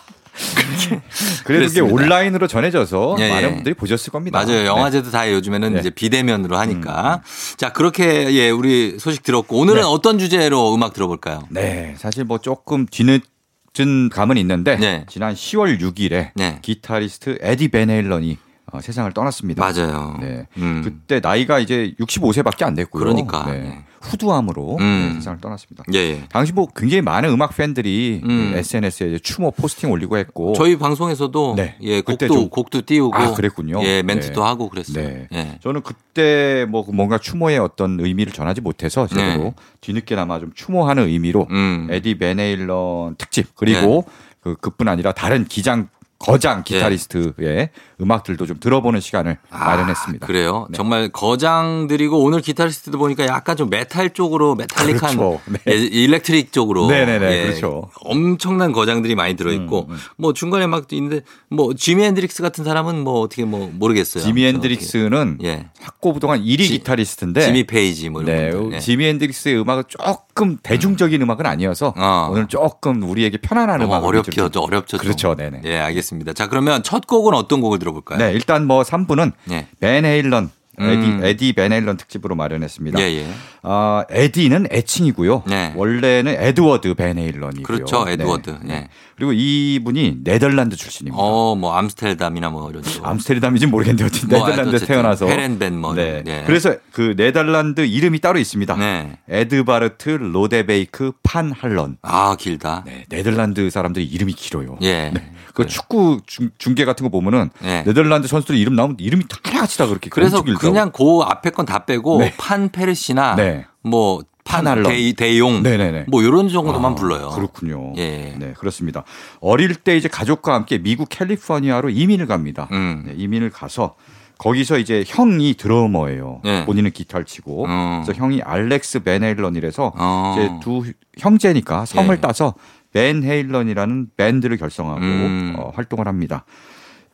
그래도 그게. 온라인으로 전해져서 예, 많은 예. 분들이 보셨을 겁니다. 맞아요. 네. 영화제도 다 요즘에는 네. 이제 비대면으로 하니까. 자, 그렇게 예, 우리 소식 들었고 오늘은 네. 어떤 주제로 음악 들어볼까요? 네, 사실 뭐 조금 뒤늦은 감은 있는데 네. 지난 10월 6일에 네. 기타리스트 에디 베네일런이 어, 세상을 떠났습니다. 맞아요. 네. 음. 그때 나이가 이제 65세밖에 안 됐고요. 그러니까. 네. 네. 후두암으로 음. 네, 세상을 떠났습니다. 예, 예. 당시 뭐 굉장히 많은 음악 팬들이 음. 그 SNS에 추모 포스팅 올리고 했고 저희 방송에서도 네. 예, 그때 곡도 좀- 곡도 띄우고 아, 그랬군요. 예, 멘트도 네. 하고 그랬어요. 네. 예. 저는 그때 뭐 뭔가 추모의 어떤 의미를 전하지 못해서 제대로 네. 뒤늦게나마 좀 추모하는 의미로 음. 에디 밴 헤일런 특집 그리고 그 그뿐 아니라 다른 기장 거장 기타리스트의 음악들도 좀 들어보는 시간을 마련했습니다. 아, 그래요. 네. 정말 거장들이고 오늘 기타리스트도 보니까 약간 좀 메탈 쪽으로 메탈릭한 그렇죠. 네. 예, electric 쪽으로 네네네, 그렇죠. 엄청난 거장들이 많이 들어 있고 음, 음. 뭐 중간에 막 있는데 뭐 지미 핸드릭스 같은 사람은 뭐 어떻게 뭐 모르겠어요. 지미 어떻게. 예. 확고부동한 1위 지- 기타리스트인데 지미 페이지 뭐 이런 네. 예. 지미 핸드릭스의 음악은 조금 대중적인 음 악은 아니어서 어. 오늘 조금 우리에게 편안한 어, 음악을 어렵죠, 좀- 어렵죠. 좀. 그렇죠, 네네. 예, 알겠습니다. 자, 그러면 첫 곡은 어떤 곡을 들어볼까요? 네, 일단 뭐 3부는 예. 벤 헤일런 에디, 음. 에디 벤 헤일런 특집으로 마련했습니다. 예, 예. 아, 에디는 애칭이고요. 네. 원래는 에드워드 벤 헤일런이고요. 그렇죠, 에드워드. 네. 예. 그리고 이분이 네덜란드 출신입니다. 어, 뭐 암스테르담이나 뭐 이런 쪽. 암스테르담인지 모르겠는데 어쨌든 뭐 네덜란드에 어쨌든 태어나서 헤렌벤 뭐 네. 네. 그래서 그 네덜란드 이름이 따로 있습니다. 네. 에드바르트 로데베이크 판 할런. 아, 길다. 네, 네덜란드 사람들이 이름이 길어요. 예. 그 축구 중, 중계 같은 거 보면은 네. 네덜란드 선수들 이름 나오면 이름이 다 하나같이 다 그렇게 그래서 길다고. 그냥 그 앞에 건 다 빼고 네. 판 페르시나 네. 뭐. 대, 대용 네네네. 뭐 이런 정도만 아, 불러요. 그렇군요. 예. 네, 그렇습니다. 어릴 때 이제 가족과 함께 미국 캘리포니아로 이민을 갑니다. 음. 네, 이민을 가서 거기서 이제 형이 드러머예요. 네. 본인은 기타를 치고. 어. 그래서 형이 알렉스 벤 헤일런이라서 어. 이제 두 형제니까 성을 예. 따서 벤 헤일런이라는 밴드를 결성하고 음. 어, 활동을 합니다.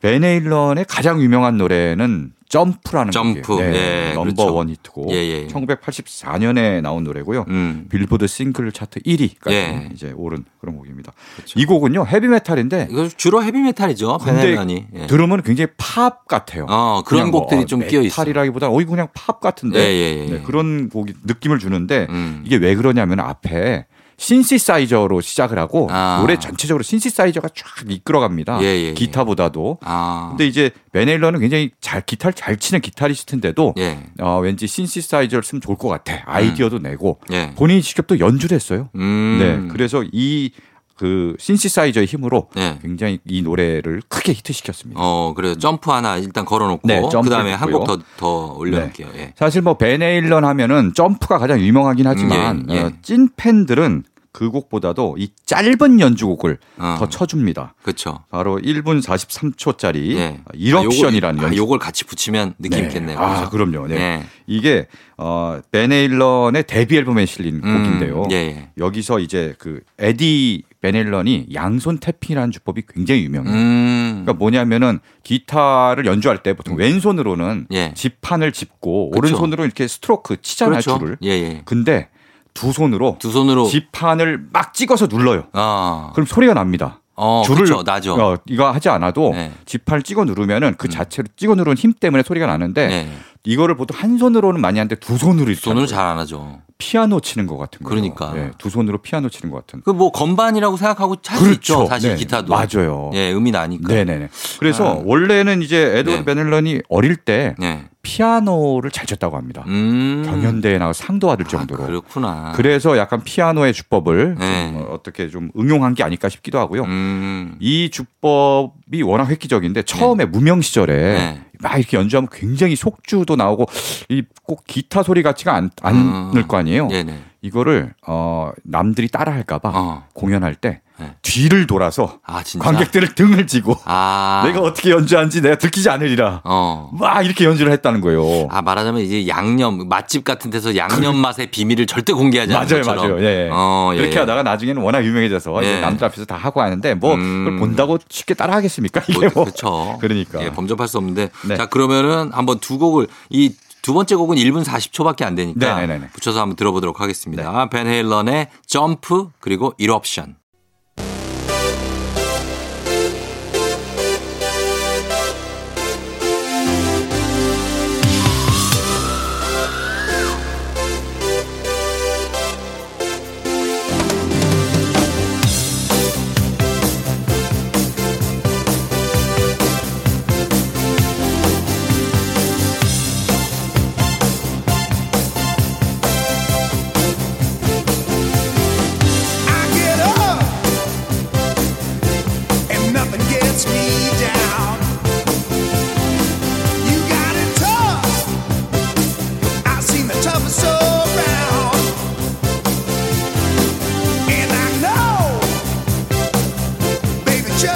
벤 헤일런의 가장 유명한 노래는 점프라는 점프. 곡이에요. 예, 넘버 그렇죠. 원 히트곡. 예, 예. 1984년에 나온 노래고요. 음. 빌보드 싱글 차트 1위까지 예. 이제 오른 그런 곡입니다. 이 곡은요 헤비메탈인데 이거 주로 헤비메탈이죠. 근데. 예. 들으면 굉장히 팝 같아요. 어, 그런 그냥 뭐 곡들이 좀 끼어 있어요. 메탈이라기보다 어이 그냥 팝 같은데 예, 예, 예. 네, 그런 곡이 느낌을 주는데 음. 이게 왜 그러냐면 앞에 신시사이저로 시작을 하고 아. 노래 전체적으로 신시사이저가 쫙 이끌어갑니다. 예, 예, 예. 기타보다도. 아. 근데 이제 베넬러는 굉장히 잘 기타를 잘 치는 기타리스트인데도 예. 어, 왠지 신시사이저를 쓰면 좋을 것 같아. 아이디어도 내고 예. 본인이 직접 또 연주를 했어요. 음. 네. 그래서 이 그 신시사이저의 힘으로 네. 굉장히 이 노래를 크게 히트시켰습니다. 어, 그래요. 점프 하나 일단 걸어놓고 네, 그다음에 한곡 했고요. 더더 올려놓을게요. 예. 사실 뭐 베네일런 하면은 점프가 가장 유명하긴 하지만 예, 예. 어, 찐 팬들은 그 곡보다도 이 짧은 연주곡을 어. 더 쳐줍니다. 그렇죠. 바로 1분 43초짜리 예. 이럽션이라는 아, 아, 연주. 요걸 같이 붙이면 느낌 네. 있겠네요. 아, 그죠? 그럼요. 네. 예. 이게 어 베네일런의 데뷔 앨범에 실린 음, 곡인데요. 예, 예. 여기서 이제 그 에디 베넬런이 양손 태핑이라는 주법이 굉장히 유명해요. 음. 그러니까 뭐냐면은 기타를 연주할 때 보통 왼손으로는 예. 지판을 짚고 그쵸. 오른손으로 이렇게 스트로크 치잖아요 그렇죠. 줄을. 예, 예. 근데 두 손으로 두 손으로 지판을 막 찍어서 눌러요. 아. 그럼 소리가 납니다. 어, 그렇죠. 나죠. 어, 이거 하지 않아도 네. 지판을 찍어 누르면은 그 자체로 찍어 누르는 힘 때문에 소리가 나는데 네. 이거를 보통 한 손으로는 많이 하는데 두 손으로 손으로 잘 안 하죠. 피아노 치는 것 같은 거예요. 그러니까. 예, 두 손으로 피아노 치는 것 같은. 그 뭐 건반이라고 생각하고 할수 그렇죠. 있죠. 사실 네, 기타도. 맞아요. 예, 음이 나니까. 네네네. 그래서 아. 원래는 이제 에드워드 네. 베넬런이 어릴 때 네. 피아노를 잘 쳤다고 합니다. 음. 경연대회 나가 상도 받을 아, 정도로. 그렇구나. 그래서 약간 피아노의 주법을 네. 좀 어, 어떻게 좀 응용한 게 아닐까 싶기도 하고요. 음. 이 주법이 워낙 획기적인데 처음에 무명 시절에 네. 막 이렇게 연주하면 굉장히 속주도 나오고 이 꼭 기타 소리 같지가 않, 않을 음. 거 아니에요. 네네. 이거를 어 남들이 따라할까봐 어. 공연할 때 네. 뒤를 돌아서 아. 관객들을 등을 지고 아. 내가 어떻게 연주하는지 내가 들키지 않으리라 어. 막 이렇게 연주를 했다는 거예요. 아 말하자면 이제 양념 맛집 같은 데서 양념 맛의 비밀을 절대 공개하지 않는 맞아요, 것처럼. 맞아요. 예. 어, 예. 이렇게 하다가 나중에는 워낙 유명해져서 예. 남들 앞에서 다 하고 하는데 뭐 음. 그걸 본다고 쉽게 따라하겠습니까? 이게 뭐. 그렇죠. 그러니까. 예, 범접할 수 없는데. 네. 자, 그러면은 한번 두 곡을 이두 번째 곡은 1분 40초밖에 안 되니까 네네네네. 붙여서 한번 들어보도록 하겠습니다. 벤 헤일런의 점프 그리고 이럽션.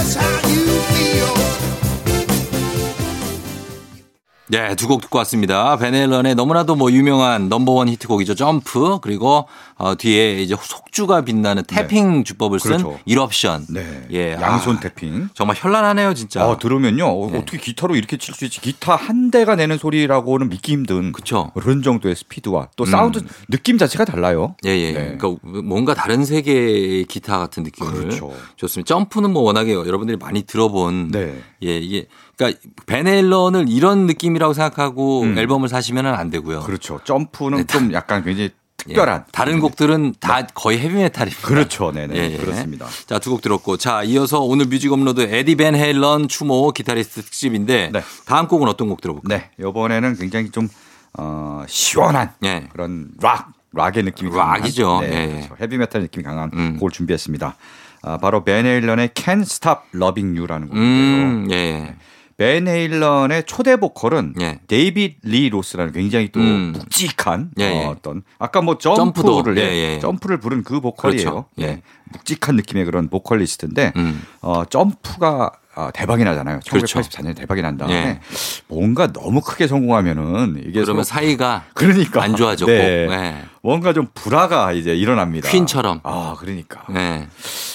Just how you 네, 두 곡 듣고 왔습니다. 벤 헤일런의 너무나도 뭐 유명한 넘버원 히트곡이죠. 점프 그리고 어, 뒤에 이제 속주가 빛나는 tapping 주법을 쓴 그렇죠. Eruption. 네. 예, 양손 아, tapping. 정말 현란하네요, 진짜. 아, 들으면요. 어, 네. 어떻게 기타로 이렇게 칠 수 있지? 기타 한 대가 내는 소리라고는 믿기 힘든 그쵸. 그런 정도의 스피드와 또 음. 사운드 느낌 자체가 달라요. 예, 예. 네. 그러니까 뭔가 다른 세계의 기타 같은 느낌을 그렇죠. 줬습니다. 점프는 뭐 워낙에 여러분들이 많이 들어본 네. 예, 이게 그러니까 벤 헤일런을 이런 느낌이라고 생각하고 음. 앨범을 사시면은 안 되고요. 그렇죠. 점프는 네, 좀 약간 굉장히 예. 특별한. 다른 곡들은 다 거의 헤비메탈입니다. 그렇죠. 네네. 예, 예. 그렇습니다. 자, 두 곡 들었고. 자, 이어서 오늘 뮤직 업로드 에디 벤 헤일런 추모 기타리스트 특집인데 네. 다음 곡은 어떤 곡 들어볼까요? 네. 이번에는 굉장히 좀 어, 시원한 예. 그런 락, 락의 느낌이 락이죠. 강한, 네, 예. 그렇죠. 헤비메탈 느낌이 강한 음. 곡을 준비했습니다. 아, 바로 벤 헤일런의 Can't Stop Loving You라는 곡인데요. 음, 예. 벤 헤일런의 초대 보컬은 예. 데이빗 리 로스라는 굉장히 또 음. 묵직한 예, 예. 어, 어떤 아까 뭐 점프를 예, 예, 예. 점프를 부른 그 보컬이에요. 그렇죠. 예. 예. 묵직한 느낌의 그런 보컬리스트인데 음. 어, 점프가 아, 대박이 나잖아요. 그렇죠. 1984년에 대박이 난 다음에 예. 뭔가 너무 크게 성공하면은 이게 그러면 사이가 그러니까 안 좋아져. 네. 꼭. 네. 뭔가 좀 불화가 이제 일어납니다. 퀸처럼. 아, 그러니까. 네.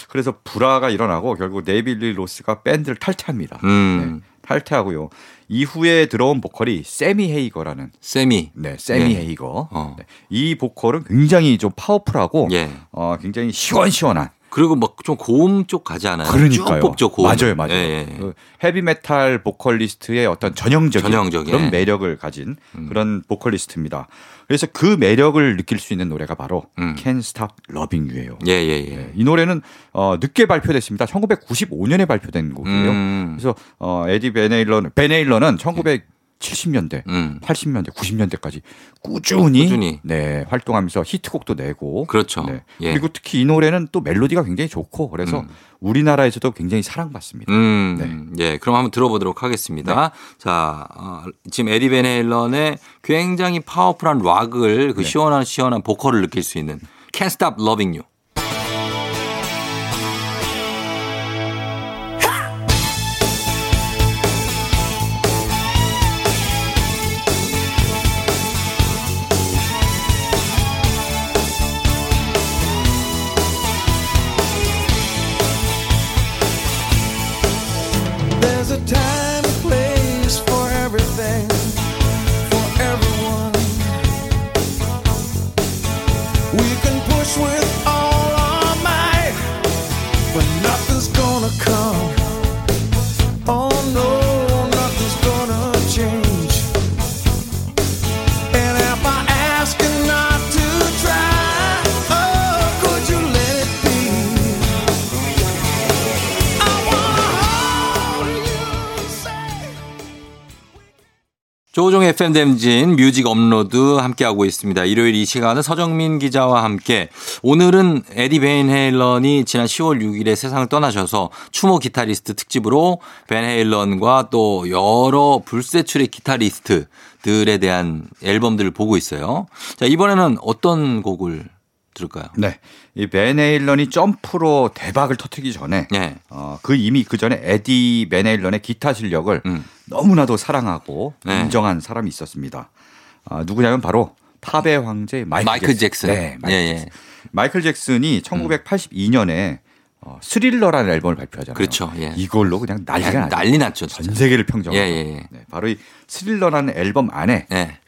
그래서 불화가 일어나고 결국 데이빗 리 로스가 밴드를 탈퇴합니다. 음. 네, 탈퇴하고요. 이후에 들어온 보컬이 세미 헤이거라는 세미. 네, 세미 예. 헤이거. 어. 네, 이 보컬은 굉장히 좀 파워풀하고 예. 어, 굉장히 시원시원한 그리고 막 좀 고음 쪽 가지 않아요? 그러니까요. 쭉 고음. 맞아요, 맞아요. 예, 예. 그 헤비 메탈 보컬리스트의 어떤 전형적인, 전형적인 그런 예. 매력을 가진 음. 그런 보컬리스트입니다. 그래서 그 매력을 느낄 수 있는 노래가 바로 음. Can't Stop Loving You예요. 예, 예, 예. 네, 이 노래는 어, 늦게 발표됐습니다. 1995년에 발표된 곡이에요. 음. 그래서 어, 에디 벤 헤일런은 예. 벤 헤일런은 1900 70년대, 음. 80년대, 90년대까지 꾸준히, 꾸준히, 네, 활동하면서 히트곡도 내고 그렇죠. 네. 예. 그리고 특히 이 노래는 또 멜로디가 굉장히 좋고 그래서 음. 우리나라에서도 굉장히 사랑받습니다. 음. 네. 예, 그럼 한번 들어보도록 하겠습니다. 네. 자, 어, 지금 에디 벤 헤일런의 굉장히 파워풀한 락을 그 네. 시원한 시원한 보컬을 느낄 수 있는 Can't Stop Loving You. 조우종의 FM 대행진 뮤직 업로드 함께하고 있습니다. 일요일 이 시간은 서정민 기자와 함께 오늘은 에디 벤 헤일런이 지난 10월 6일에 세상을 떠나셔서 추모 기타리스트 특집으로 벤 헤일런과 또 여러 불세출의 기타리스트들에 대한 앨범들을 보고 있어요. 자, 이번에는 어떤 곡을 들을까요? 네. 이 벤 헤일런이 점프로 대박을 터트리기 전에 네. 어, 그 이미 그 전에 에디 벤 헤일런의 기타 실력을 음. 너무나도 사랑하고 네. 인정한 사람이 있었습니다. 아, 누구냐면 바로 팝의 황제 마이클, 마이클 잭슨. 네, 마이클 예, 예. 잭슨. 마이클 잭슨이 1982년에 어, 스릴러라는 앨범을 발표하잖아요. 그렇죠. 예. 이걸로 그냥 난리가. 난리 났죠. 전. 세계를 평정하고. 예, 예, 예. 네, 바로 이 스릴러라는 앨범 안에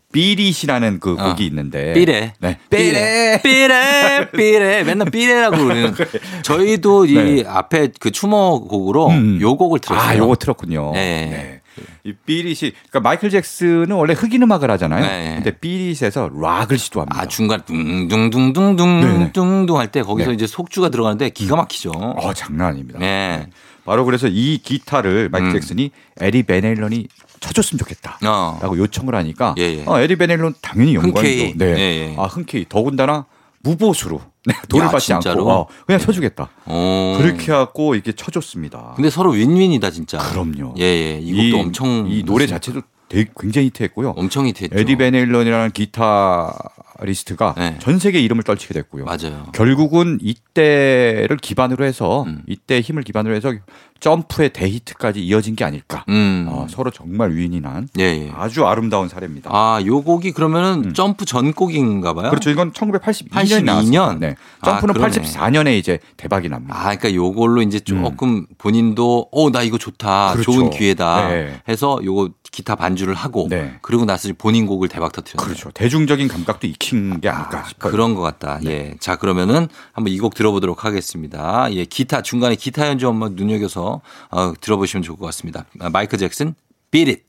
예. Beat It이라는 그 어. 곡이 있는데 삐레. 네. 삐레. 삐레. 삐레. 맨날 삐레라고 우리는. 저희도 이 네. 앞에 그 추모 곡으로 음. 요 곡을 들었어요. 아, 요거 틀었군요. 네. 이 비릿이 그러니까 마이클 잭슨은 원래 흑인 음악을 하잖아요. 네. 근데 Beat It에서 락을 시도합니다. 아, 중간 네네. 둥둥둥둥 둥둥 할 때 거기서 네. 이제 속주가 들어가는데 기가 막히죠. 어, 장난 아닙니다. 네. 바로 그래서 이 기타를 마이클 음. 잭슨이 에디 벤 헤일런이 쳐줬으면 좋겠다. 어. 라고 요청을 하니까 예, 예. 어, 에디 벤 헤일런 당연히. 영광이죠. 네. 예, 예. 아, 흔쾌히 더군다나 무보수로 네, 돈을 야, 받지 진짜로? 않고 어, 그냥 쳐주겠다. 어. 그렇게 하고 이렇게 쳐줬습니다. 근데 서로 윈윈이다 진짜. 그럼요. 예, 예. 이 곡도 엄청 이 노래 자체도 되게 굉장히 히트했고요. 엄청 히트했죠. 에디 벤 헤일런이라는 기타 리스트가 네. 전 세계 이름을 떨치게 됐고요. 맞아요. 결국은 이때를 기반으로 해서 음. 이때 힘을 기반으로 해서 점프의 대히트까지 이어진 게 아닐까. 음. 어, 서로 정말 윈윈이 난 예, 예. 아주 아름다운 사례입니다. 아, 요 곡이 그러면은 점프 전 곡인가 봐요. 음. 그렇죠. 이건 1982년에 82 년? 네. 아, 점프는 그러네. 84년에 이제 대박이 납니다. 아, 그러니까 요걸로 이제 조금 본인도 어, 나 이거 좋다. 음. 그렇죠. 좋은 기회다. 네. 해서 요거 기타 반주를 하고 네. 그리고 나서 본인 곡을 대박 터뜨렸어요. 그렇죠. 대중적인 감각도 익힌 게 아닐까 싶어요. 그런 것 같다. 네. 예. 자, 그러면은 한번 이 곡 들어보도록 하겠습니다. 예. 기타, 중간에 기타 연주 한번 눈여겨서 어, 들어보시면 좋을 것 같습니다. 아, 마이클 잭슨, Beat It.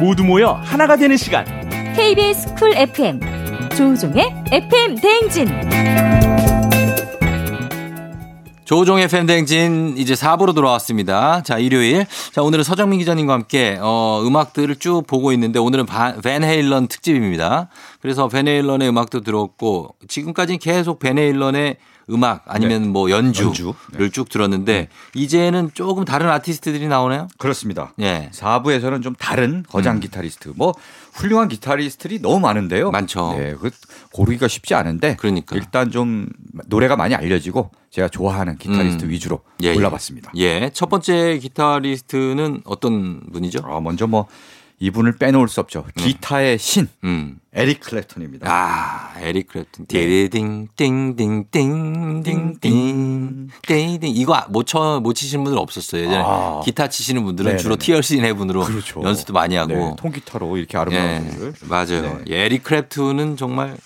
모두 모여 하나가 되는 시간. KBS 쿨 FM 조우종의 FM 대행진. 조우종의 FM 대행진 이제 4부로 돌아왔습니다. 자, 일요일. 자, 오늘은 서정민 기자님과 함께 어, 음악들을 쭉 보고 있는데 오늘은 바, 벤 헤일런 특집입니다. 그래서 벤 헤일런의 음악도 들었고 지금까지는 계속 벤 헤일런의 음악 아니면 뭐 연주를 연주. 쭉 들었는데 이제는 조금 다른 아티스트들이 나오나요? 그렇습니다. 예. 4부에서는 좀 다른 거장 음. 기타리스트, 뭐 훌륭한 기타리스트들이 너무 많은데요. 많죠. 네, 그 고르기가 쉽지 않은데 그러니까. 일단 좀 노래가 많이 알려지고 제가 좋아하는 기타리스트 음. 위주로 예, 예. 골라봤습니다. 예. 첫 번째 기타리스트는 어떤 분이죠? 아, 먼저 뭐 이분을 빼놓을 수 없죠. 기타의 신 음. 에릭 클랩턴입니다. 아, 에릭 클랩튼. 띵, 띵, 띵, 띵, 띵, 띵, 띵, 띵. 이거 못 쳐, 못 치시는 분들 없었어요. 예전에 아. 기타 치시는 분들은 네네네. 주로 TLC 내분으로 그렇죠. 연습도 많이 하고. 네, 통기타로 이렇게 아름다운 예, 분들. 맞아요. 네. 예, 에릭 클랩튼은 정말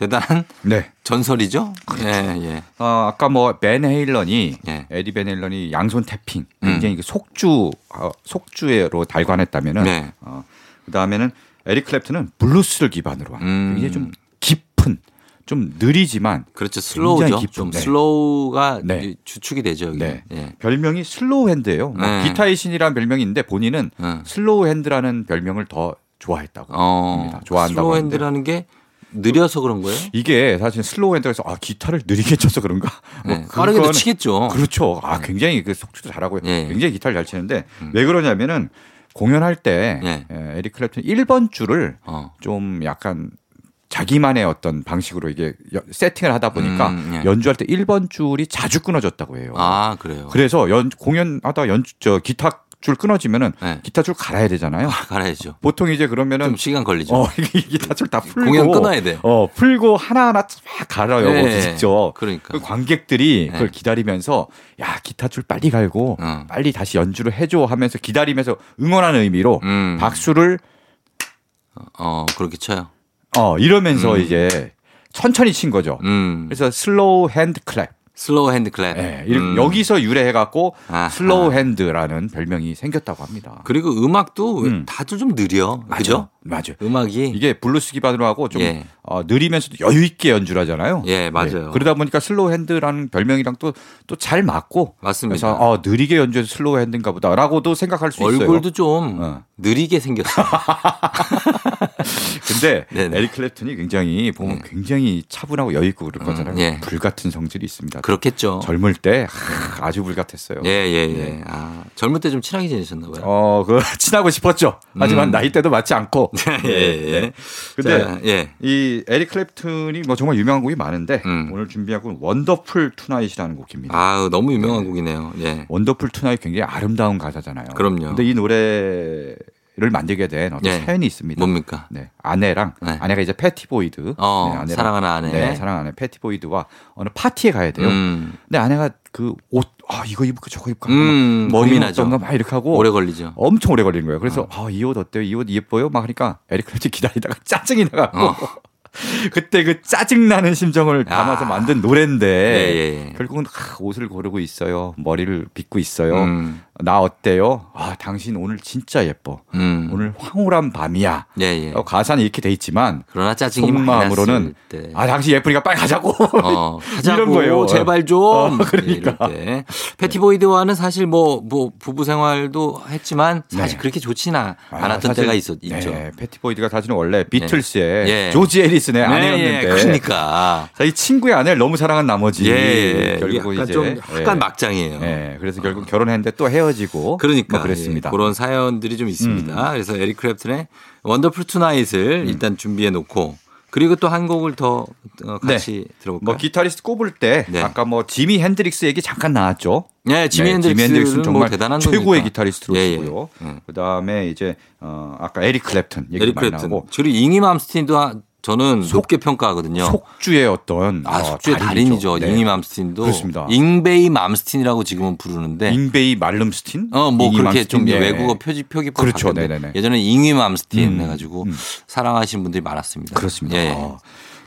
대단한 네. 전설이죠. 그렇죠. 예, 예. 어, 아까 뭐 벤 헤일런이 예. 에디 벤 헤일런이 양손 tapping 음. 굉장히 그 속주 어, 속주로 달관했다면은 네. 어, 그다음에는 에릭 클랩튼은 블루스를 기반으로 한 음. 굉장히 좀 깊은 좀 느리지만 그렇죠. slow죠. 깊은, 좀 네. slow가 네. 주축이 되죠. 여기. 네. 예. 별명이 slow hand예요. 뭐 네. 기타의 신이라는 별명이 있는데 본인은 음. slow hand라는 별명을 더 좋아했다고 어, 합니다. 좋아한다고 slow. hand라는 게 느려서 그런 거예요? 이게 사실 slow hand에서 아 기타를 느리게 쳐서 그런가? 뭐 네. 빠르게도 치겠죠. 그렇죠. 아 굉장히 그 속주도 잘하고 예. 굉장히 기타를 잘 치는데 왜 그러냐면은 공연할 때 예. 에, 에릭 클랩튼 1번 줄을 어. 좀 약간 자기만의 어떤 방식으로 이게 여- 세팅을 하다 보니까 음, 예. 연주할 때 1번 줄이 자주 끊어졌다고 해요. 아, 그래요. 그래서 연 공연하다 연주 저 기타 줄 끊어지면은 네. 기타 줄 갈아야 되잖아요. 갈아야죠. 보통 이제 그러면은 좀 시간 걸리죠. 어, 이 기타 줄 다 풀고 공연 끊어야 돼. 어, 풀고 하나하나 쫙 갈아요. 네. 직접. 그러니까. 그 관객들이 네. 그걸 기다리면서 야, 기타 줄 빨리 갈고 어. 빨리 다시 연주를 해줘 하면서 기다리면서 응원하는 의미로 음. 박수를 어, 그렇게 쳐요. 어, 이러면서 음. 이제 천천히 친 거죠. 음. 그래서 slow hand clap. slow hand clap. 예, 이렇게 음. 여기서 유래해갖고 아하. slow hand라는 별명이 생겼다고 합니다. 그리고 음악도 음. 다들 좀 느려. 그죠? 맞아요. 음악이 이게 블루스 기반으로 하고 좀 예. 어, 느리면서도 여유 있게 연주를 하잖아요. 예, 맞아요. 그러다 보니까 slow hand라는 별명이랑 또 또 잘 맞고 맞습니다. 그래서 어, 느리게 연주해서 slow hand인가 보다라고도 생각할 수 있어요. 얼굴도 좀 어. 느리게 생겼어요. 근데 네네. 에릭 클랩튼이 굉장히 보면 네. 굉장히 차분하고 여유 있고 그럴 거잖아요. 예. 불 같은 성질이 있습니다. 그렇겠죠. 젊을 때 하, 아주 불 같았어요. 예, 예, 예. 네. 아, 젊을 때 좀 친하게 지내셨나 봐요. 어, 그 친하고 싶었죠. 하지만 음. 나이 때도 맞지 않고. 예, 예. 근데 자, 예. 이 에릭 클랩튼이 뭐 정말 유명한 곡이 많은데 음. 오늘 준비한 곡은 Wonderful Tonight이라는 곡입니다. 아, 너무 유명한 곡이네요. 예. Wonderful Tonight 굉장히 아름다운 가사잖아요. 그럼요. 근데 이 노래 를 만들게 된 어떤 예. 사연이 있습니다. 뭡니까? 네, 아내랑 네. 아내가 이제 패티보이드. 어, 네, 아내랑- 사랑하는 아내. 네, 사랑하는 아내 패티보이드와 어느 파티에 가야 돼요. 음. 근데 아내가 그 옷, 아 이거 입을까 저거 입을까, 음, 머리. 어떤가 막 이렇게 하고 오래 걸리죠. 엄청 오래 걸리는 거예요. 그래서 아, 이 옷 어때요? 이 옷 예뻐요? 막 하니까 에릭 클랩튼 기다리다가 짜증이 나갖고 어. 그때 그 짜증 나는 심정을 담아서 아. 만든 노래인데 예, 예, 예. 결국은 아, 옷을 고르고 있어요. 머리를 빗고 있어요. 음. 나 어때요? 아, 당신 오늘 진짜 예뻐. 음. 오늘 황홀한 밤이야. 예, 예. 어, 가사는 이렇게 돼 있지만 그러나 짜증이 속마음으로는 때. 아, 당신 예쁘니까 빨리 가자고. 어, 하자고 이런 거예요. 제발 좀. 어, 그러니까. 이럴 때. 패티보이드와는 사실 뭐, 뭐 부부 생활도 했지만 사실 네. 그렇게 좋지는 않- 아, 않았던 사실, 때가 있었, 있죠. 네, 패티보이드가 사실은 원래 비틀스의 예. 조지 해리슨의 네, 아내였는데 예, 그러니까. 자, 이 친구의 아내를 너무 사랑한 나머지 예, 예. 결국 이제 좀 예. 약간 막장이에요. 예, 그래서 결국 결혼했는데 또 헤어 지고 그러니까 뭐 그랬습니다. 음. 예, 그런 사연들이 좀 있습니다. 그래서 에릭 클랩튼의 Wonderful Tonight을 일단 준비해 놓고 그리고 또 한 곡을 더 어, 같이 들어볼까요? 뭐 기타리스트 꼽을 때 네. 아까 뭐 지미 핸드릭스 얘기 잠깐 나왔죠. 네, 지미 네, 핸드릭스는 정말 뭐 대단한 최고의 분이니까. 기타리스트로 예, 예. 예. 그다음에 이제 어 아까 에릭 클랩튼 얘기 에릭 많이. 나오고 그리고 잉위 맘스틴도 하- 저는 높게 평가하거든요. 속주의 어떤 아, 어, 속주의 달인이죠. 달인이죠. 네. 잉위 맘스틴도 그렇습니다. 잉베이 맘스틴이라고 지금은 부르는데 잉베이 말름스틴? 어, 뭐 그렇게 맘스틴? 좀 예. 외국어 표지 표기법 그렇죠. 네네네. 예전에 잉위 맘스틴 음, 해가지고 음. 사랑하시는 분들이 많았습니다. 그렇습니다. 예. 어.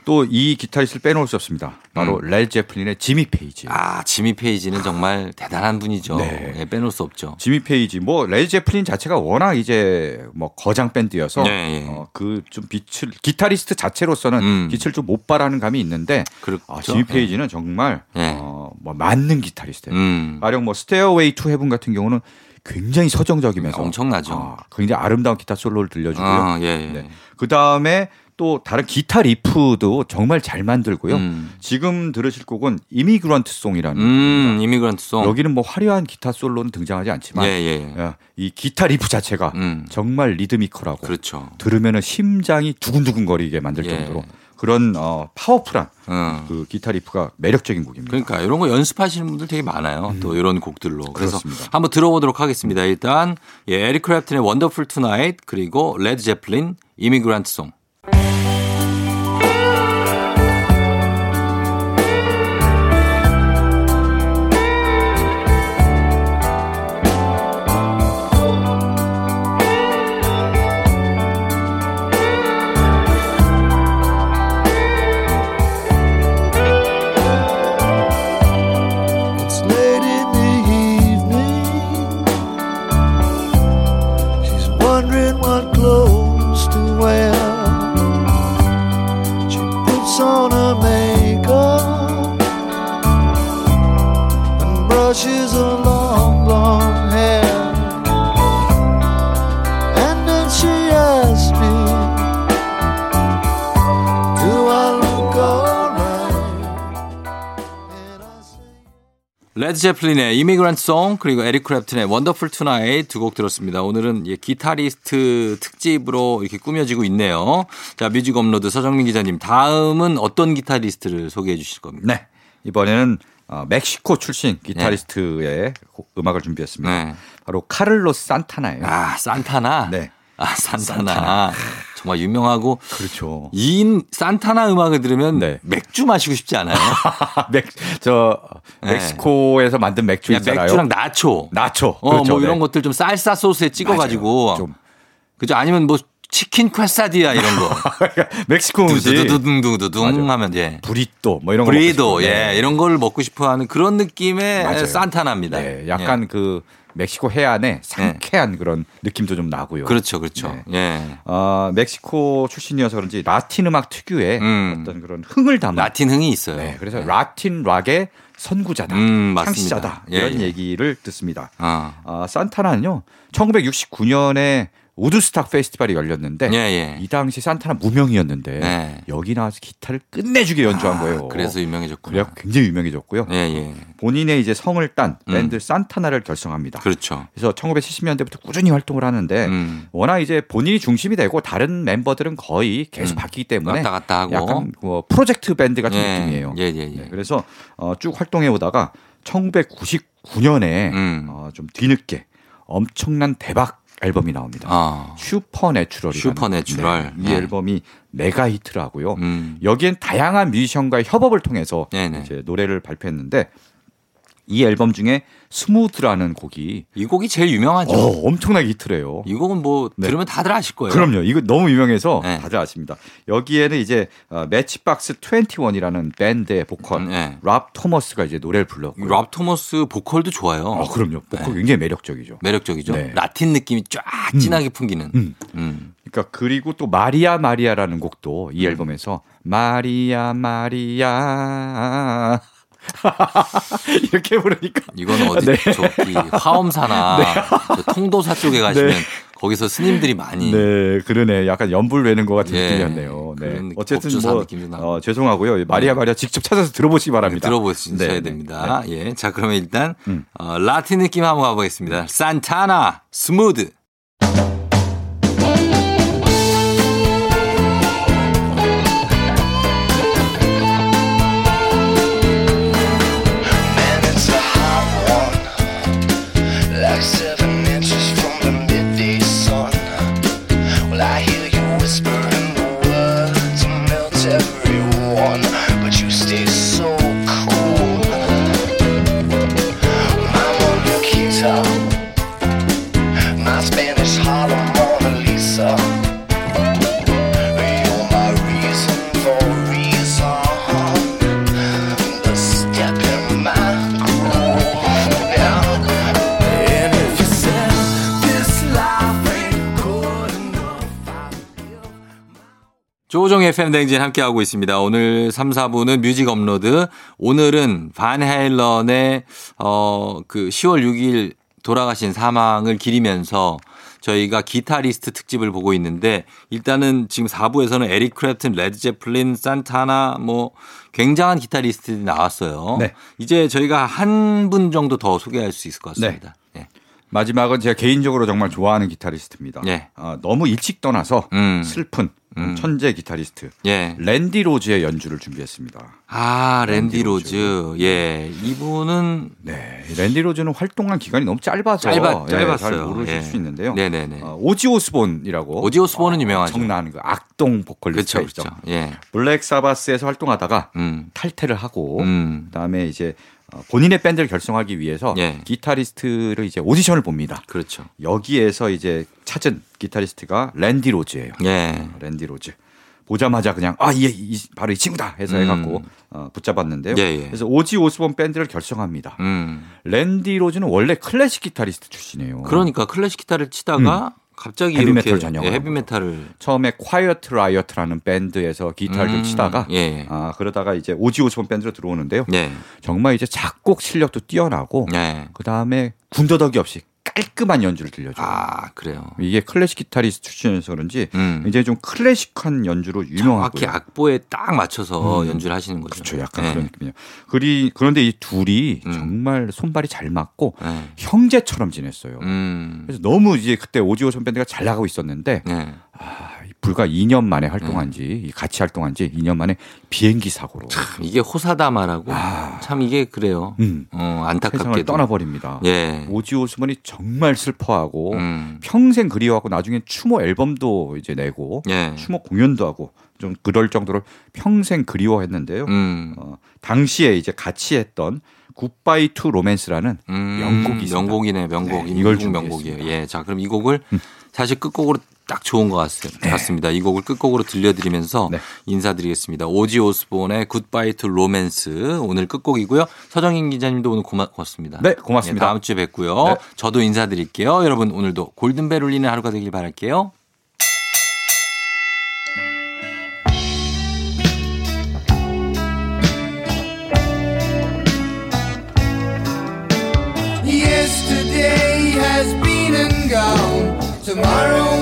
또 이 기타리스트를 빼놓을 수 없습니다. 바로 음. 레드 제플린의 지미 페이지. 아 지미 페이지는 정말 대단한 분이죠. 네. 예, 빼놓을 수 없죠. 지미 페이지 뭐 레드 제플린 자체가 워낙 이제 뭐 거장 밴드여서 네, 예. 어, 그 좀 빛을 기타리스트 자체로서는 음. 빛을 좀 못 발하는 감이 있는데 그렇죠. 아, 지미 페이지는 정말 예. 어, 뭐 맞는 기타리스트예요. 음. 가령 뭐 Stairway to Heaven 같은 경우는 굉장히 서정적이면서 엄청나죠. 아, 굉장히 아름다운 기타 솔로를 들려주고요. 아, 예, 예. 네. 그 다음에 또 다른 기타 리프도 정말 잘 만들고요. 음. 지금 들으실 곡은 Immigrant Song이라는 음, Immigrant Song. 여기는 뭐 화려한 기타 솔로는 등장하지 않지만 예, 예. 야, 이 기타 리프 자체가 음. 정말 리드미컬하고 그렇죠. 들으면 심장이 두근두근거리게 만들 예. 정도로 그런 어, 파워풀한 어. 그 기타 리프가 매력적인 곡입니다. 그러니까 이런 거 연습하시는 분들 되게 많아요. 또 이런 곡들로. 그래서 음. 그렇습니다. 한번 들어보도록 하겠습니다. 일단 예, 에릭 크랩튼의 원더풀 투나잇 그리고 레드 제플린 이미그란트 송. Thank you. 레드 제플린의 Immigrant Song 그리고 에릭 클랩튼의 Wonderful Tonight 두 곡 들었습니다. 오늘은 예, 기타리스트 특집으로 이렇게 꾸며지고 있네요. 자, 뮤직 업로드 서정민 기자님 다음은 어떤 기타리스트를 소개해 주실 겁니까? 네. 이번에는 어, 멕시코 출신 기타리스트의 곡- 음악을 준비했습니다. 네. 바로 카를로스 산타나예요. 아, 산타나. 네. 아, 산타나. 산타나. 정말 유명하고 그렇죠. 이 산타나 음악을 들으면 네. 맥주 마시고 싶지 않아요? 멕, 저 네. 멕시코에서 만든 맥주 있잖아요. 맥주랑 나초. 나초. 어, 그렇죠. 뭐 이런 네. 것들 좀 살사 소스에 찍어 가지고. 맞아요. 좀 그죠? 아니면 뭐 치킨 퀘사디아 이런 거. 멕시코 음식 두두두둥두둥 맞아. 하면 예. 브리또 뭐 이런 거 브리또 먹고 싶어요. 예 네. 이런 걸 먹고 싶어 하는 그런 느낌의. 산타나입니다. 네, 약간 그 멕시코 해안에 상쾌한 그런 느낌도 좀 나고요. 예. 그렇죠, 그렇죠. 네. 예. 어, 멕시코 출신이어서 그런지 라틴 음악 특유의 음. 어떤 그런 흥을 담은 라틴 흥이 있어요. 네, 그래서 라틴 락의 선구자다, 음. 창시자다 예, 이런 예. 얘기를 듣습니다. 아. 아, 산타나는요 1969년에 우드스탁 페스티벌이 열렸는데 예, 예. 이 당시 산타나 무명이었는데 네. 여기 나와서 기타를 끝내주게 연주한 아, 거예요. 그래서 유명해졌구나. 그래서 굉장히 유명해졌고요. 예, 예. 본인의 이제 성을 딴 음. 밴드 산타나를 결성합니다. 그렇죠. 그래서 1970년대부터 꾸준히 활동을 하는데 음. 워낙 이제 본인이 중심이 되고 다른 member들은 거의 계속 음. 바뀌기 때문에 왔다 갔다 하고. 약간 뭐 프로젝트 밴드 같은 예. 느낌이에요. 예, 예, 예. 네, 그래서 어, 쭉 활동해 오다가 1999년에 음. 어, 좀 뒤늦게 엄청난 대박 앨범이 나옵니다. 아. Supernatural이 Supernatural. 이 네. 앨범이 메가 히트를 하고요. 음. 여기엔 다양한 뮤지션과의 협업을 통해서. 이제 노래를 발표했는데 이 앨범 중에 Smooth라는 곡이 이 곡이 제일 유명하죠. 어, 엄청나게 히트래요. 이 곡은 뭐 네. 들으면 다들 아실 거예요. 그럼요. 이거 너무 유명해서 네. 다들 아십니다. 여기에는 이제 어, 매치박스 21이라는 밴드의 보컬 음, 네. 랍 토머스가 이제 노래를 불렀고요. 랍 토머스 보컬도 좋아요. 어, 그럼요. 보컬 네. 굉장히 매력적이죠. 매력적이죠. 네. 라틴 느낌이 쫙 진하게 풍기는. 음. 음. 그러니까 그리고 또 마리아 마리아라는 곡도 이 음. 앨범에서 마리아 마리아 이렇게 부르니까 이건 어디 네. 저기 화엄사나 저 통도사 쪽에 가시면 네. 거기서 스님들이 많이 네, 그러네. 약간 염불 외는 것 같은 예, 느낌이었네요. 네. 어쨌든 뭐. 어, 죄송하고요. 마리아 마리아 직접 찾아서 들어보시기 바랍니다. 들어보셔야 네, 네. 됩니다. 예. 자, 그러면 일단 음. 어, 라틴 느낌 한번 가보겠습니다. 산타나 Smooth. FM 댕진 함께하고 있습니다. 오늘 3, 4부는 뮤직 업로드. 오늘은 반 헤일런의, 어, 그 10월 6일 돌아가신 사망을 기리면서 저희가 기타리스트 특집을 보고 있는데 일단은 지금 4부에서는 에릭 클랩튼, 레드 제플린, 산타나 뭐 굉장한 기타리스트들이 나왔어요. 네. 이제 저희가 한 분 정도 더 소개할 수 있을 것 같습니다. 네. 마지막은 제가 개인적으로 정말 좋아하는 기타리스트입니다. 예. 아, 너무 일찍 떠나서 음. 슬픈 음. 천재 기타리스트 예. 랜디 로즈의 연주를 준비했습니다. 아, 랜디 랜디 로즈. 예. 이분은 네, 랜디 로즈는 활동한 기간이 너무 짧아서 예, 짧았어요. 잘 모르실 예. 수 있는데요. 네네네. 어, 오지 오스본이라고 오지 오스본은 유명하죠. 정난 그 악동 보컬리스트죠. 그렇죠. 예. 블랙 사바스에서 활동하다가 음. 탈퇴를 하고 음. 그다음에 이제 어, 본인의 밴드를 결성하기 위해서 예. 기타리스트를 이제 오디션을 봅니다. 그렇죠. 여기에서 이제 찾은 기타리스트가 랜디 로즈예요. 예. 랜디 로즈. 보자마자 그냥 아, 이, 이 바로 이 친구다 해서 음. 해갖고 어, 붙잡았는데요. 예, 예. 그래서 오지 오스본 밴드를 결성합니다. 음. 랜디 로즈는 원래 클래식 기타리스트 출신이에요. 그러니까 클래식 기타를 치다가 갑자기 음. 헤비메탈 전향을 예. 헤비메탈을 처음에 콰이어트 라이엇이라는 밴드에서 기타를 좀 음, 치다가 예. 아 그러다가 이제 오지 오스본 밴드로 들어오는데요. 예. 정말 이제 작곡 실력도 뛰어나고 예. 그 다음에 군더더기 없이 깔끔한 연주를 들려줘요. 아, 그래요. 이게 클래식 기타리스트 출신이어서 그런지 음. 이제 좀 클래식한 연주로 유명하고요. 정확히 악보에 딱 맞춰서 음. 연주를 하시는 거죠. 그렇죠. 약간 예. 그런 느낌이요. 그리 그런데 이 둘이 음. 정말 손발이 잘 맞고 예. 형제처럼 지냈어요. 음. 그래서 너무 이제 그때 오지오 선밴드가 잘 나가고 있었는데 예. 아, 불과 2년 만에 활동한지 이 같이 활동한 지 2년 만에 비행기 사고로 이게 호사다마라고 아. 참 이게 그래요. 음, 어, 세상을 안타깝게도 떠나버립니다. 예. 오지 오 스본이 정말 슬퍼하고 음. 평생 그리워하고 나중에 추모 앨범도 이제 내고 예. 추모 공연도 하고 좀 그럴 정도로 평생 그리워했는데요. 음. 어, 당시에 이제 같이 했던 Goodbye to Romance라는 음, 명곡이. 명곡이네, 명곡. 네, 이 이걸 미국 명곡이에요. 음. 예. 자, 그럼 이 곡을 사실 끝곡으로 딱 좋은 것 같- 같습니다. 이 곡을 끝곡으로 들려드리면서 네. 인사드리겠습니다. 오지 오스본의 Goodbye to Romance 오늘 끝곡이고요. 서정민 기자님도 오늘 고맙습니다. 네, 고맙습니다. 예, 다음 주에 뵙고요. 네. 저도 인사드릴게요. 여러분 오늘도 골든벨 울리는 하루가 되길 바랄게요. Yesterday has been and gone. Tomorrow